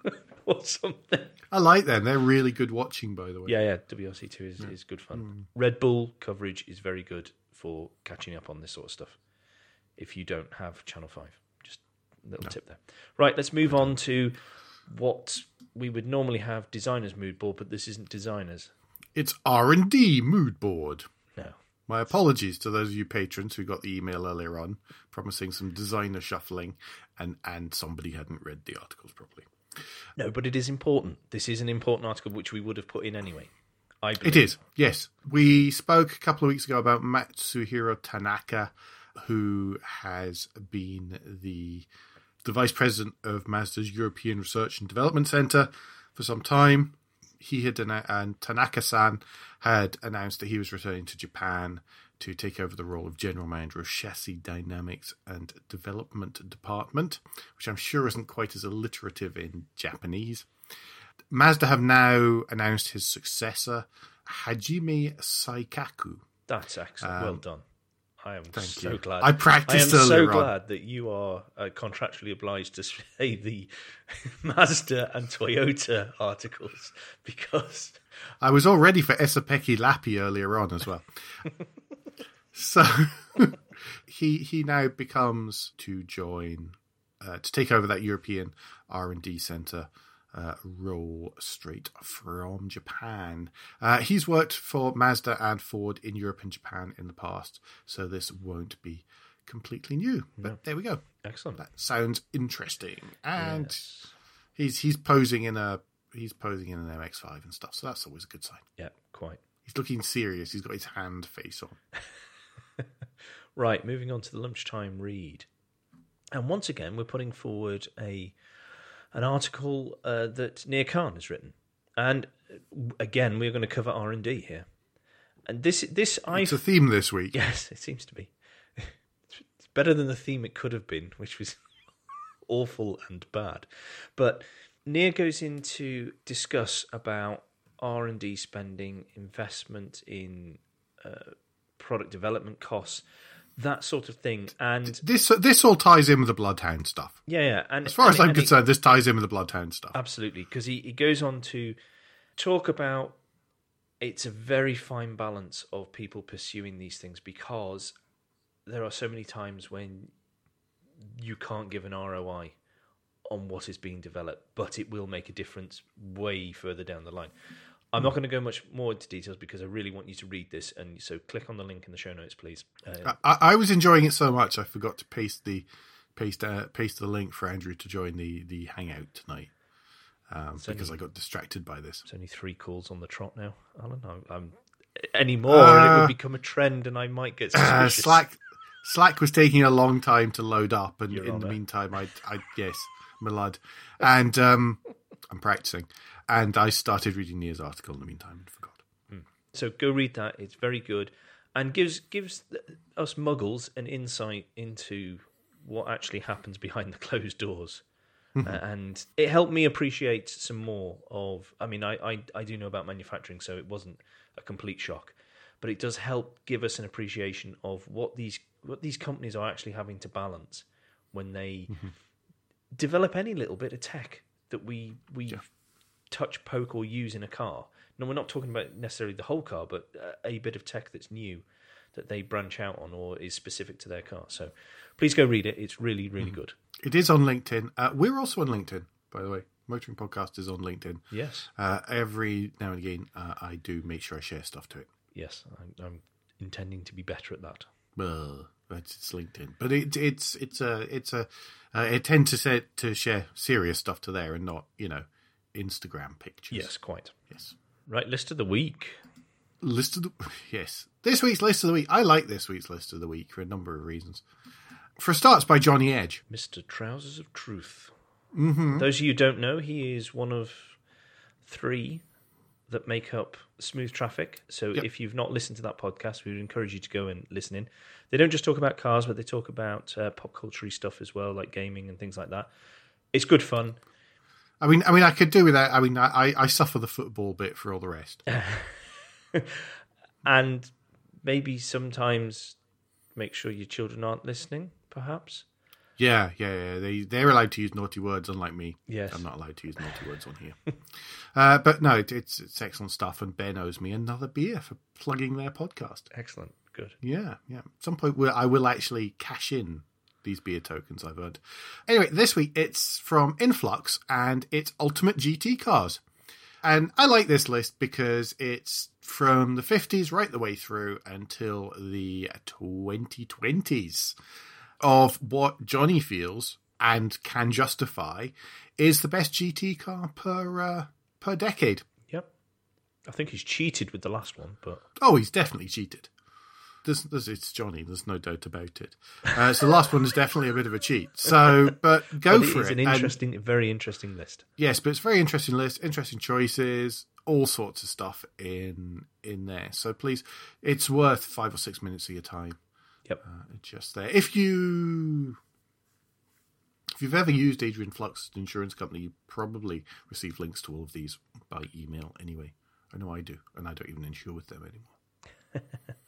Speaker 2: or something."
Speaker 1: I like them. They're really good watching, by the way.
Speaker 2: Yeah, yeah. WRC two is, is good fun. Hmm. Red Bull coverage is very good for catching up on this sort of stuff. If you don't have Channel Five, just a little tip there. Right, let's move on to what we would normally have designers mood board, but this isn't designers.
Speaker 1: It's R and D mood board.
Speaker 2: No.
Speaker 1: My apologies to those of you patrons who got the email earlier on promising some designer shuffling, and and somebody hadn't read the articles properly.
Speaker 2: No, but it is important. This is an important article which we would have put in anyway. I
Speaker 1: It is, yes. We spoke a couple of weeks ago about Matsuhiro Tanaka, who has been the the vice president of Mazda's European Research and Development Center for some time. He had and Tanaka-san had announced that he was returning to Japan to take over the role of general manager of Chassis Dynamics and Development Department, which I'm sure isn't quite as alliterative in Japanese. Mazda have now announced his successor, Hajime Saikaku.
Speaker 2: That's excellent. well um, done. I am
Speaker 1: Thank
Speaker 2: so
Speaker 1: you.
Speaker 2: glad.
Speaker 1: I practiced
Speaker 2: I am so
Speaker 1: earlier on.
Speaker 2: glad that you are uh, contractually obliged to say the Mazda and Toyota articles because
Speaker 1: I was all ready for Esapekka Lappi earlier on as well. so he he now becomes to join uh, to take over that European R and D center uh, role straight from Japan. Uh, he's worked for Mazda and Ford in Europe and Japan in the past, so this won't be completely new. But there we go.
Speaker 2: excellent.
Speaker 1: That sounds interesting, and
Speaker 2: Yes.
Speaker 1: he's he's posing in a he's posing in an MX5 and stuff, so that's always a good sign.
Speaker 2: Yeah, quite.
Speaker 1: He's looking serious. He's got his hand face on.
Speaker 2: Right, moving on to the lunchtime read. And once again, we're putting forward a an article uh, that Nia Khan has written. And uh, again, we're going to cover R&D here. And this this I
Speaker 1: It's a theme this week.
Speaker 2: Yes, it seems to be. It's better than the theme it could have been, which was awful and bad. But Nia goes in to discuss about R and D spending, investment in uh, product development costs, that sort of thing. And
Speaker 1: This this all ties in with the Bloodhound stuff.
Speaker 2: yeah, yeah. And
Speaker 1: As far as
Speaker 2: and-
Speaker 1: I'm
Speaker 2: and it-
Speaker 1: concerned, this ties in with the Bloodhound stuff.
Speaker 2: Absolutely, because he, he goes on to talk about it's a very fine balance of people pursuing these things because there are so many times when you can't give an ROI on what is being developed, but it will make a difference way further down the line. I'm not going to go much more into details because I really want you to read this, and so click on the link in the show notes, please. Uh,
Speaker 1: I, I was enjoying it so much I forgot to paste the paste uh, paste the link for Andrew to join the the hangout tonight um, because I got distracted by this.
Speaker 2: It's only three calls on the trot now, Alan. I'm, I'm any more, and it
Speaker 1: Uh,
Speaker 2: would become a trend, and I might get
Speaker 1: Uh,
Speaker 2: suspicious.
Speaker 1: Slack Slack was taking a long time to load up, and
Speaker 2: Your
Speaker 1: in the meantime, I I yes, my lad, and um, I'm practicing, and I started reading Nia's article in the meantime and forgot.
Speaker 2: So go read that; it's very good, and gives gives us muggles an insight into what actually happens behind the closed doors. Uh, and it helped me appreciate some more of. I mean, I, I I do know about manufacturing, so it wasn't a complete shock, but it does help give us an appreciation of what these what these companies are actually having to balance when they develop any little bit of tech that we we touch, poke, or use in a car. No, we're not talking about necessarily the whole car, but uh, a bit of tech that's new that they branch out on or is specific to their car. So please go read it. It's really, really good.
Speaker 1: It is on LinkedIn. Uh, we're also on LinkedIn, by the way. Motoring Podcast is on LinkedIn.
Speaker 2: Yes,
Speaker 1: Uh, every now and again, uh, I do make sure I share stuff to it.
Speaker 2: yes, I'm, I'm intending to be better at that.
Speaker 1: Well, it's, it's LinkedIn, but it, it's it's a it's a uh, it tend to say to share serious stuff to there and not you know Instagram pictures.
Speaker 2: Yes, quite.
Speaker 1: yes.
Speaker 2: Right, list of the week.
Speaker 1: List of the yes, this week's list of the week. I like this week's list of the week for a number of reasons. For a start, it's by Johnny Edge.
Speaker 2: Mr. Trousers of Truth. Mm-hmm. Those of you who don't know, he is one of three that make up Smooth Traffic. So
Speaker 1: Yep.
Speaker 2: if you've not listened to that podcast, we would encourage you to go and listen in. They don't just talk about cars, but they talk about uh, pop culture stuff as well, like gaming and things like that. It's good fun.
Speaker 1: I mean, I mean, I could do without. I mean, I I suffer the football bit for all the rest.
Speaker 2: And maybe sometimes make sure your children aren't listening, perhaps.
Speaker 1: Yeah, yeah, yeah. They they're allowed to use naughty words, unlike me.
Speaker 2: Yes.
Speaker 1: I'm not allowed to use naughty words on here. uh, but no, it, it's it's excellent stuff, and Ben owes me another beer for plugging their podcast.
Speaker 2: Excellent. Good.
Speaker 1: Yeah, yeah. At some point, I will actually cash in these beer tokens I've earned. Anyway, this week it's from Influx and it's Ultimate GT cars. And I like this list because it's from the 50s right the way through until the 2020s of what Johnny feels and can justify is the best GT car per uh, per decade.
Speaker 2: Yep. I think he's cheated with the last one, but
Speaker 1: Oh, he's definitely cheated. There's, there's, it's Johnny. There's no doubt about it. Uh, so the last one is definitely a bit of a cheat. So, but go
Speaker 2: but
Speaker 1: for
Speaker 2: it is
Speaker 1: it.
Speaker 2: an
Speaker 1: And-
Speaker 2: interesting, very interesting list.
Speaker 1: yes, but it's a very interesting list, interesting choices, all sorts of stuff in in there. So please, it's worth five or six minutes of your time.
Speaker 2: Yep.
Speaker 1: Uh, just there. If you if you've ever used Adrian Flux insurance company, you probably receive links to all of these by email anyway. I know I do, and I don't even insure with them anymore.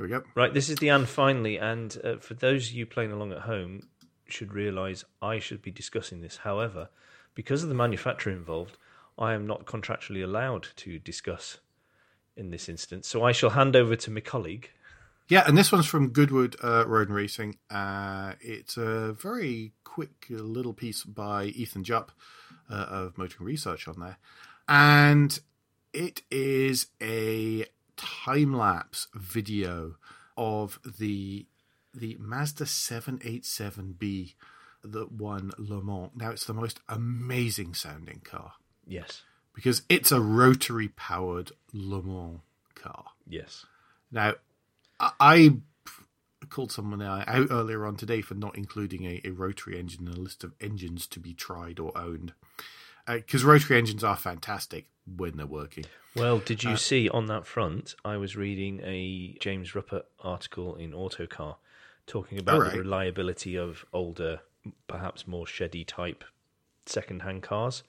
Speaker 1: there we go.
Speaker 2: Right, this is the and finally, and uh, for those of you playing along at home, should realise I should be discussing this. However, because of the manufacturer involved, I am not contractually allowed to discuss in this instance. So I shall hand over to my colleague.
Speaker 1: Yeah, and this one's from Goodwood uh, Road and Racing. Uh, it's a very quick little piece by Ethan Jupp uh, of Motoring Research on there. And it is a time lapse video of the the Mazda 787B that won Le Mans. Now, it's the most amazing sounding car
Speaker 2: Yes,
Speaker 1: because it's a rotary powered Le Mans car.
Speaker 2: yes.
Speaker 1: Now, I, I called someone out earlier on today for not including a, a rotary engine in a list of engines to be tried or owned. Because rotary engines are fantastic when they're working.
Speaker 2: Well, did you see on that front? I was reading a James Ruppert article in Autocar talking about
Speaker 1: Alright.
Speaker 2: the reliability of older, perhaps more sheddy type second-hand cars.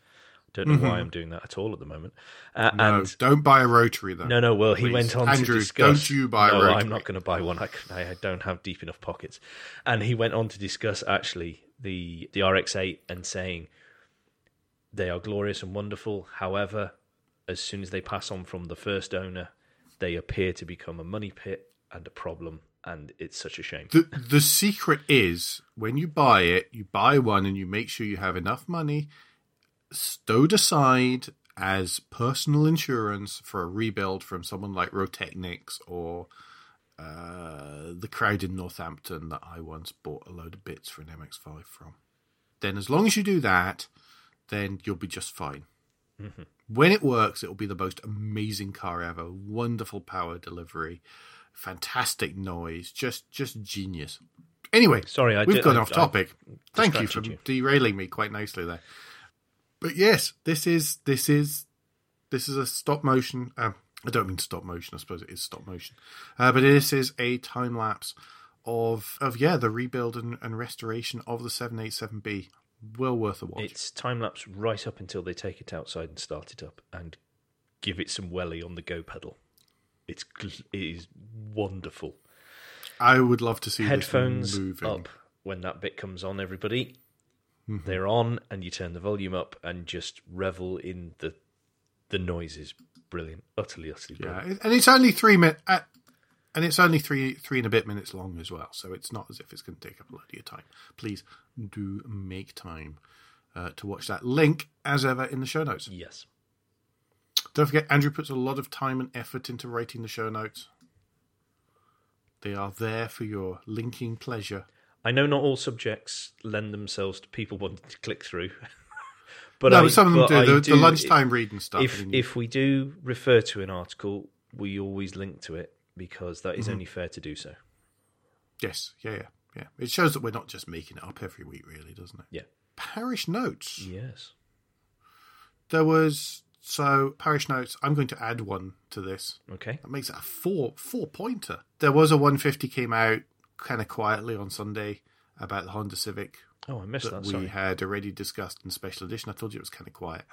Speaker 2: Don't know why I'm doing that at all at the moment. Uh,
Speaker 1: No,
Speaker 2: and
Speaker 1: don't buy a rotary though.
Speaker 2: no, no. Well, he went on
Speaker 1: Andrew,
Speaker 2: to discuss.
Speaker 1: don't you buy a
Speaker 2: no,
Speaker 1: rotary.
Speaker 2: I'm not going to buy one. I don't have deep enough pockets. And he went on to discuss actually the the RX-8 and saying they are glorious and wonderful. However, as soon as they pass on from the first owner, they appear to become a money pit and a problem, and it's such a shame.
Speaker 1: The the secret is when you buy it, you buy one and you make sure you have enough money stowed aside as personal insurance for a rebuild from someone like Rotechnics or uh, the crowd in Northampton that I once bought a load of bits for an MX5 from. Then, as long as you do that, then you'll be just fine. When it works, it will be the most amazing car ever. Wonderful power delivery, fantastic noise, just just genius. Anyway,
Speaker 2: Sorry, I
Speaker 1: we've
Speaker 2: did-
Speaker 1: gone
Speaker 2: I-
Speaker 1: off
Speaker 2: I
Speaker 1: topic. Thank you for
Speaker 2: you.
Speaker 1: derailing me quite nicely there. But yes, this is this is this is a stop motion. Um, I don't mean stop motion. I suppose it is stop motion, uh, but this is a time lapse of of yeah the rebuild and, and restoration of the seven eight seven B. Well worth a watch.
Speaker 2: It's time lapse right up until they take it outside and start it up and give it some welly on the go pedal. It's it is wonderful.
Speaker 1: I would love to see
Speaker 2: Headphones up when that bit comes on. Everybody,
Speaker 1: Mm-hmm.
Speaker 2: they're on, and you turn the volume up and just revel in the the noises. Brilliant, utterly, utterly brilliant.
Speaker 1: Yeah, and it's only three minutes, and it's only three three and a bit minutes long as well. So it's not as if it's going to take up a lot of your time. Please do make time uh, to watch that. Link as ever in the show notes.
Speaker 2: Yes,
Speaker 1: Don't forget, Andrew puts a lot of time and effort into writing the show notes. They are there for your linking pleasure.
Speaker 2: I know not all subjects lend themselves to people wanting to click through, but
Speaker 1: no,
Speaker 2: I,
Speaker 1: some of them do. The,
Speaker 2: do-
Speaker 1: the lunchtime reading stuff.
Speaker 2: if if we do refer to an article, we always link to it because that is
Speaker 1: Mm-hmm.
Speaker 2: only fair to do so.
Speaker 1: yes, yeah, yeah, yeah. It shows that we're not just making it up every week, really, doesn't it?
Speaker 2: Yeah.
Speaker 1: Parish notes.
Speaker 2: Yes.
Speaker 1: There was so parish notes. I'm going to add one to this.
Speaker 2: Okay.
Speaker 1: That makes it a four four pointer. There was a 150 came out kind of quietly on Sunday about the Honda Civic
Speaker 2: Oh, I missed
Speaker 1: that
Speaker 2: that.
Speaker 1: we had already discussed in special edition. I told you it was kind of quiet.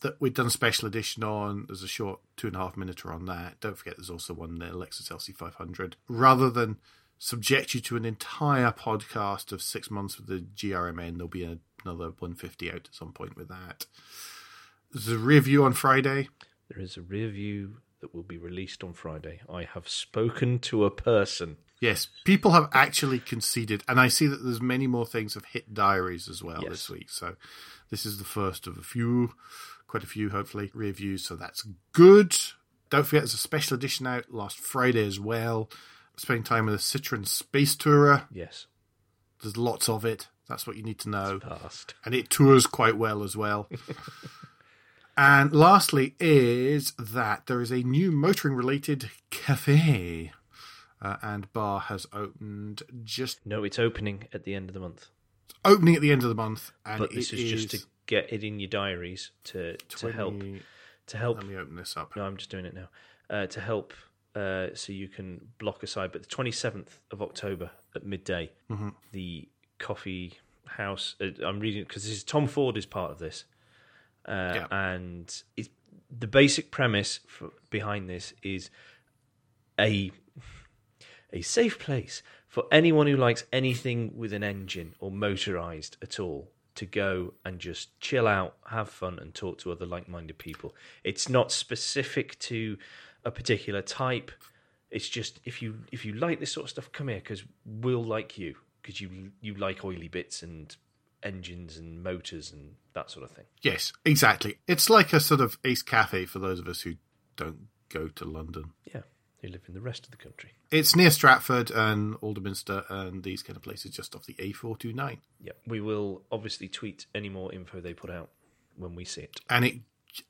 Speaker 1: That we've done a special edition on. There's a short two and a half minute on that. Don't forget, there's also one the Lexus LC500. Rather than subject you to an entire podcast of six months with the GRMN, there'll be another 150 out at some point with that. There's a review on Friday.
Speaker 2: There is a review that will be released on Friday. I have spoken to a person.
Speaker 1: Yes, people have actually conceded, and I see that there's many more things have hit diaries as well
Speaker 2: Yes.
Speaker 1: this week. So this is the first of a few, quite a few, hopefully reviews. So that's good. Don't forget, there's a special edition out last Friday as well. Spending time with a Citroen Space Tourer.
Speaker 2: Yes,
Speaker 1: There's lots of it. That's what you need to know. and it tours quite well as well. and lastly, is that there is a new motoring related cafe uh, and bar has opened just
Speaker 2: No, it's opening at the end of the month.
Speaker 1: opening at the end of the month, and
Speaker 2: But this
Speaker 1: it
Speaker 2: is just to get it in your diaries to to help to help.
Speaker 1: Let me open this up.
Speaker 2: No, I'm just doing it now. Uh, to help, uh, so you can block aside. But the 27th of October at midday,
Speaker 1: Mm-hmm.
Speaker 2: the coffee house. Uh, I'm reading because this is Tom Ford is part of this, uh,
Speaker 1: Yeah.
Speaker 2: and it, the basic premise for, behind this is a a safe place for anyone who likes anything with an engine or motorized at all to go and just chill out, have fun, and talk to other like minded people. It's not specific to a particular type. It's just if you if you like this sort of stuff, come here because we'll like you because you you like oily bits and engines and motors and that sort of thing.
Speaker 1: Yes, exactly. It's like a sort of Ace Cafe for those of us who don't go to London.
Speaker 2: Yeah, who live in the rest of the country.
Speaker 1: It's near Stratford and Alderminster and these kind of places just off the A429.
Speaker 2: Yeah, we will obviously tweet any more info they put out when we see it.
Speaker 1: And it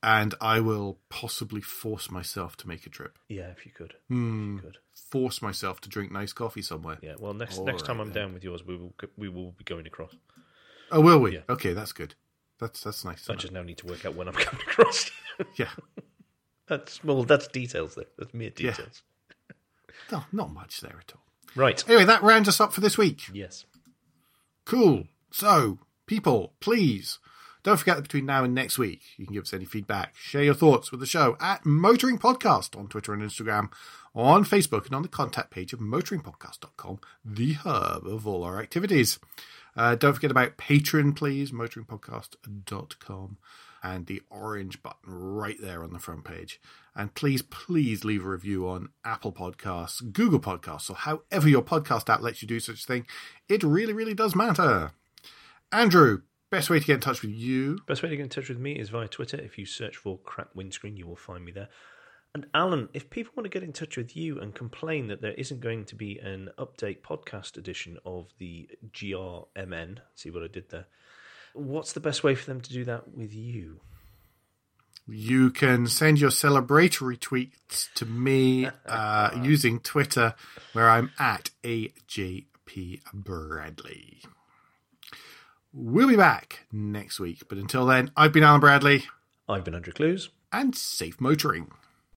Speaker 1: and I will possibly force myself to make a trip.
Speaker 2: Yeah, if you could,
Speaker 1: Hmm.
Speaker 2: if you could.
Speaker 1: Force myself to drink nice coffee somewhere.
Speaker 2: Yeah. Well, next
Speaker 1: All
Speaker 2: next time I'm
Speaker 1: then.
Speaker 2: down with yours, we will we will be going across.
Speaker 1: Oh, will we?
Speaker 2: Yeah.
Speaker 1: Okay, that's good. That's that's nice.
Speaker 2: I
Speaker 1: know.
Speaker 2: just now need to work out when I'm coming across.
Speaker 1: Yeah.
Speaker 2: that's well, that's details there. That's mere
Speaker 1: Yeah.
Speaker 2: details.
Speaker 1: No, not much there at all.
Speaker 2: Right.
Speaker 1: Anyway, that rounds us up for this week.
Speaker 2: Yes.
Speaker 1: Cool. So, people, please don't forget that between now and next week, you can give us any feedback, share your thoughts with the show at Motoring Podcast on Twitter and Instagram, on Facebook, and on the contact page of motoringpodcast.com, the hub of all our activities. Uh, don't forget about Patreon, please, motoringpodcast.com, and the orange button right there on the front page. And please, please leave a review on Apple Podcasts, Google Podcasts, or however your podcast app lets you do such a thing. It really, really does matter. Andrew, best way to get in touch with you.
Speaker 2: Best way to get in touch with me is via Twitter. If you search for Crack Windscreen, you will find me there. And Alan, if people want to get in touch with you and complain that there isn't going to be an update podcast edition of the GRMN, see what I did there? What's the best way for them to do that with you?
Speaker 1: You can send your celebratory tweets to me uh, using Twitter, where I'm at AJP Bradley. We'll be back next week, but until then, I've been Alan Bradley,
Speaker 2: I've been Andrew Clues.
Speaker 1: and safe motoring.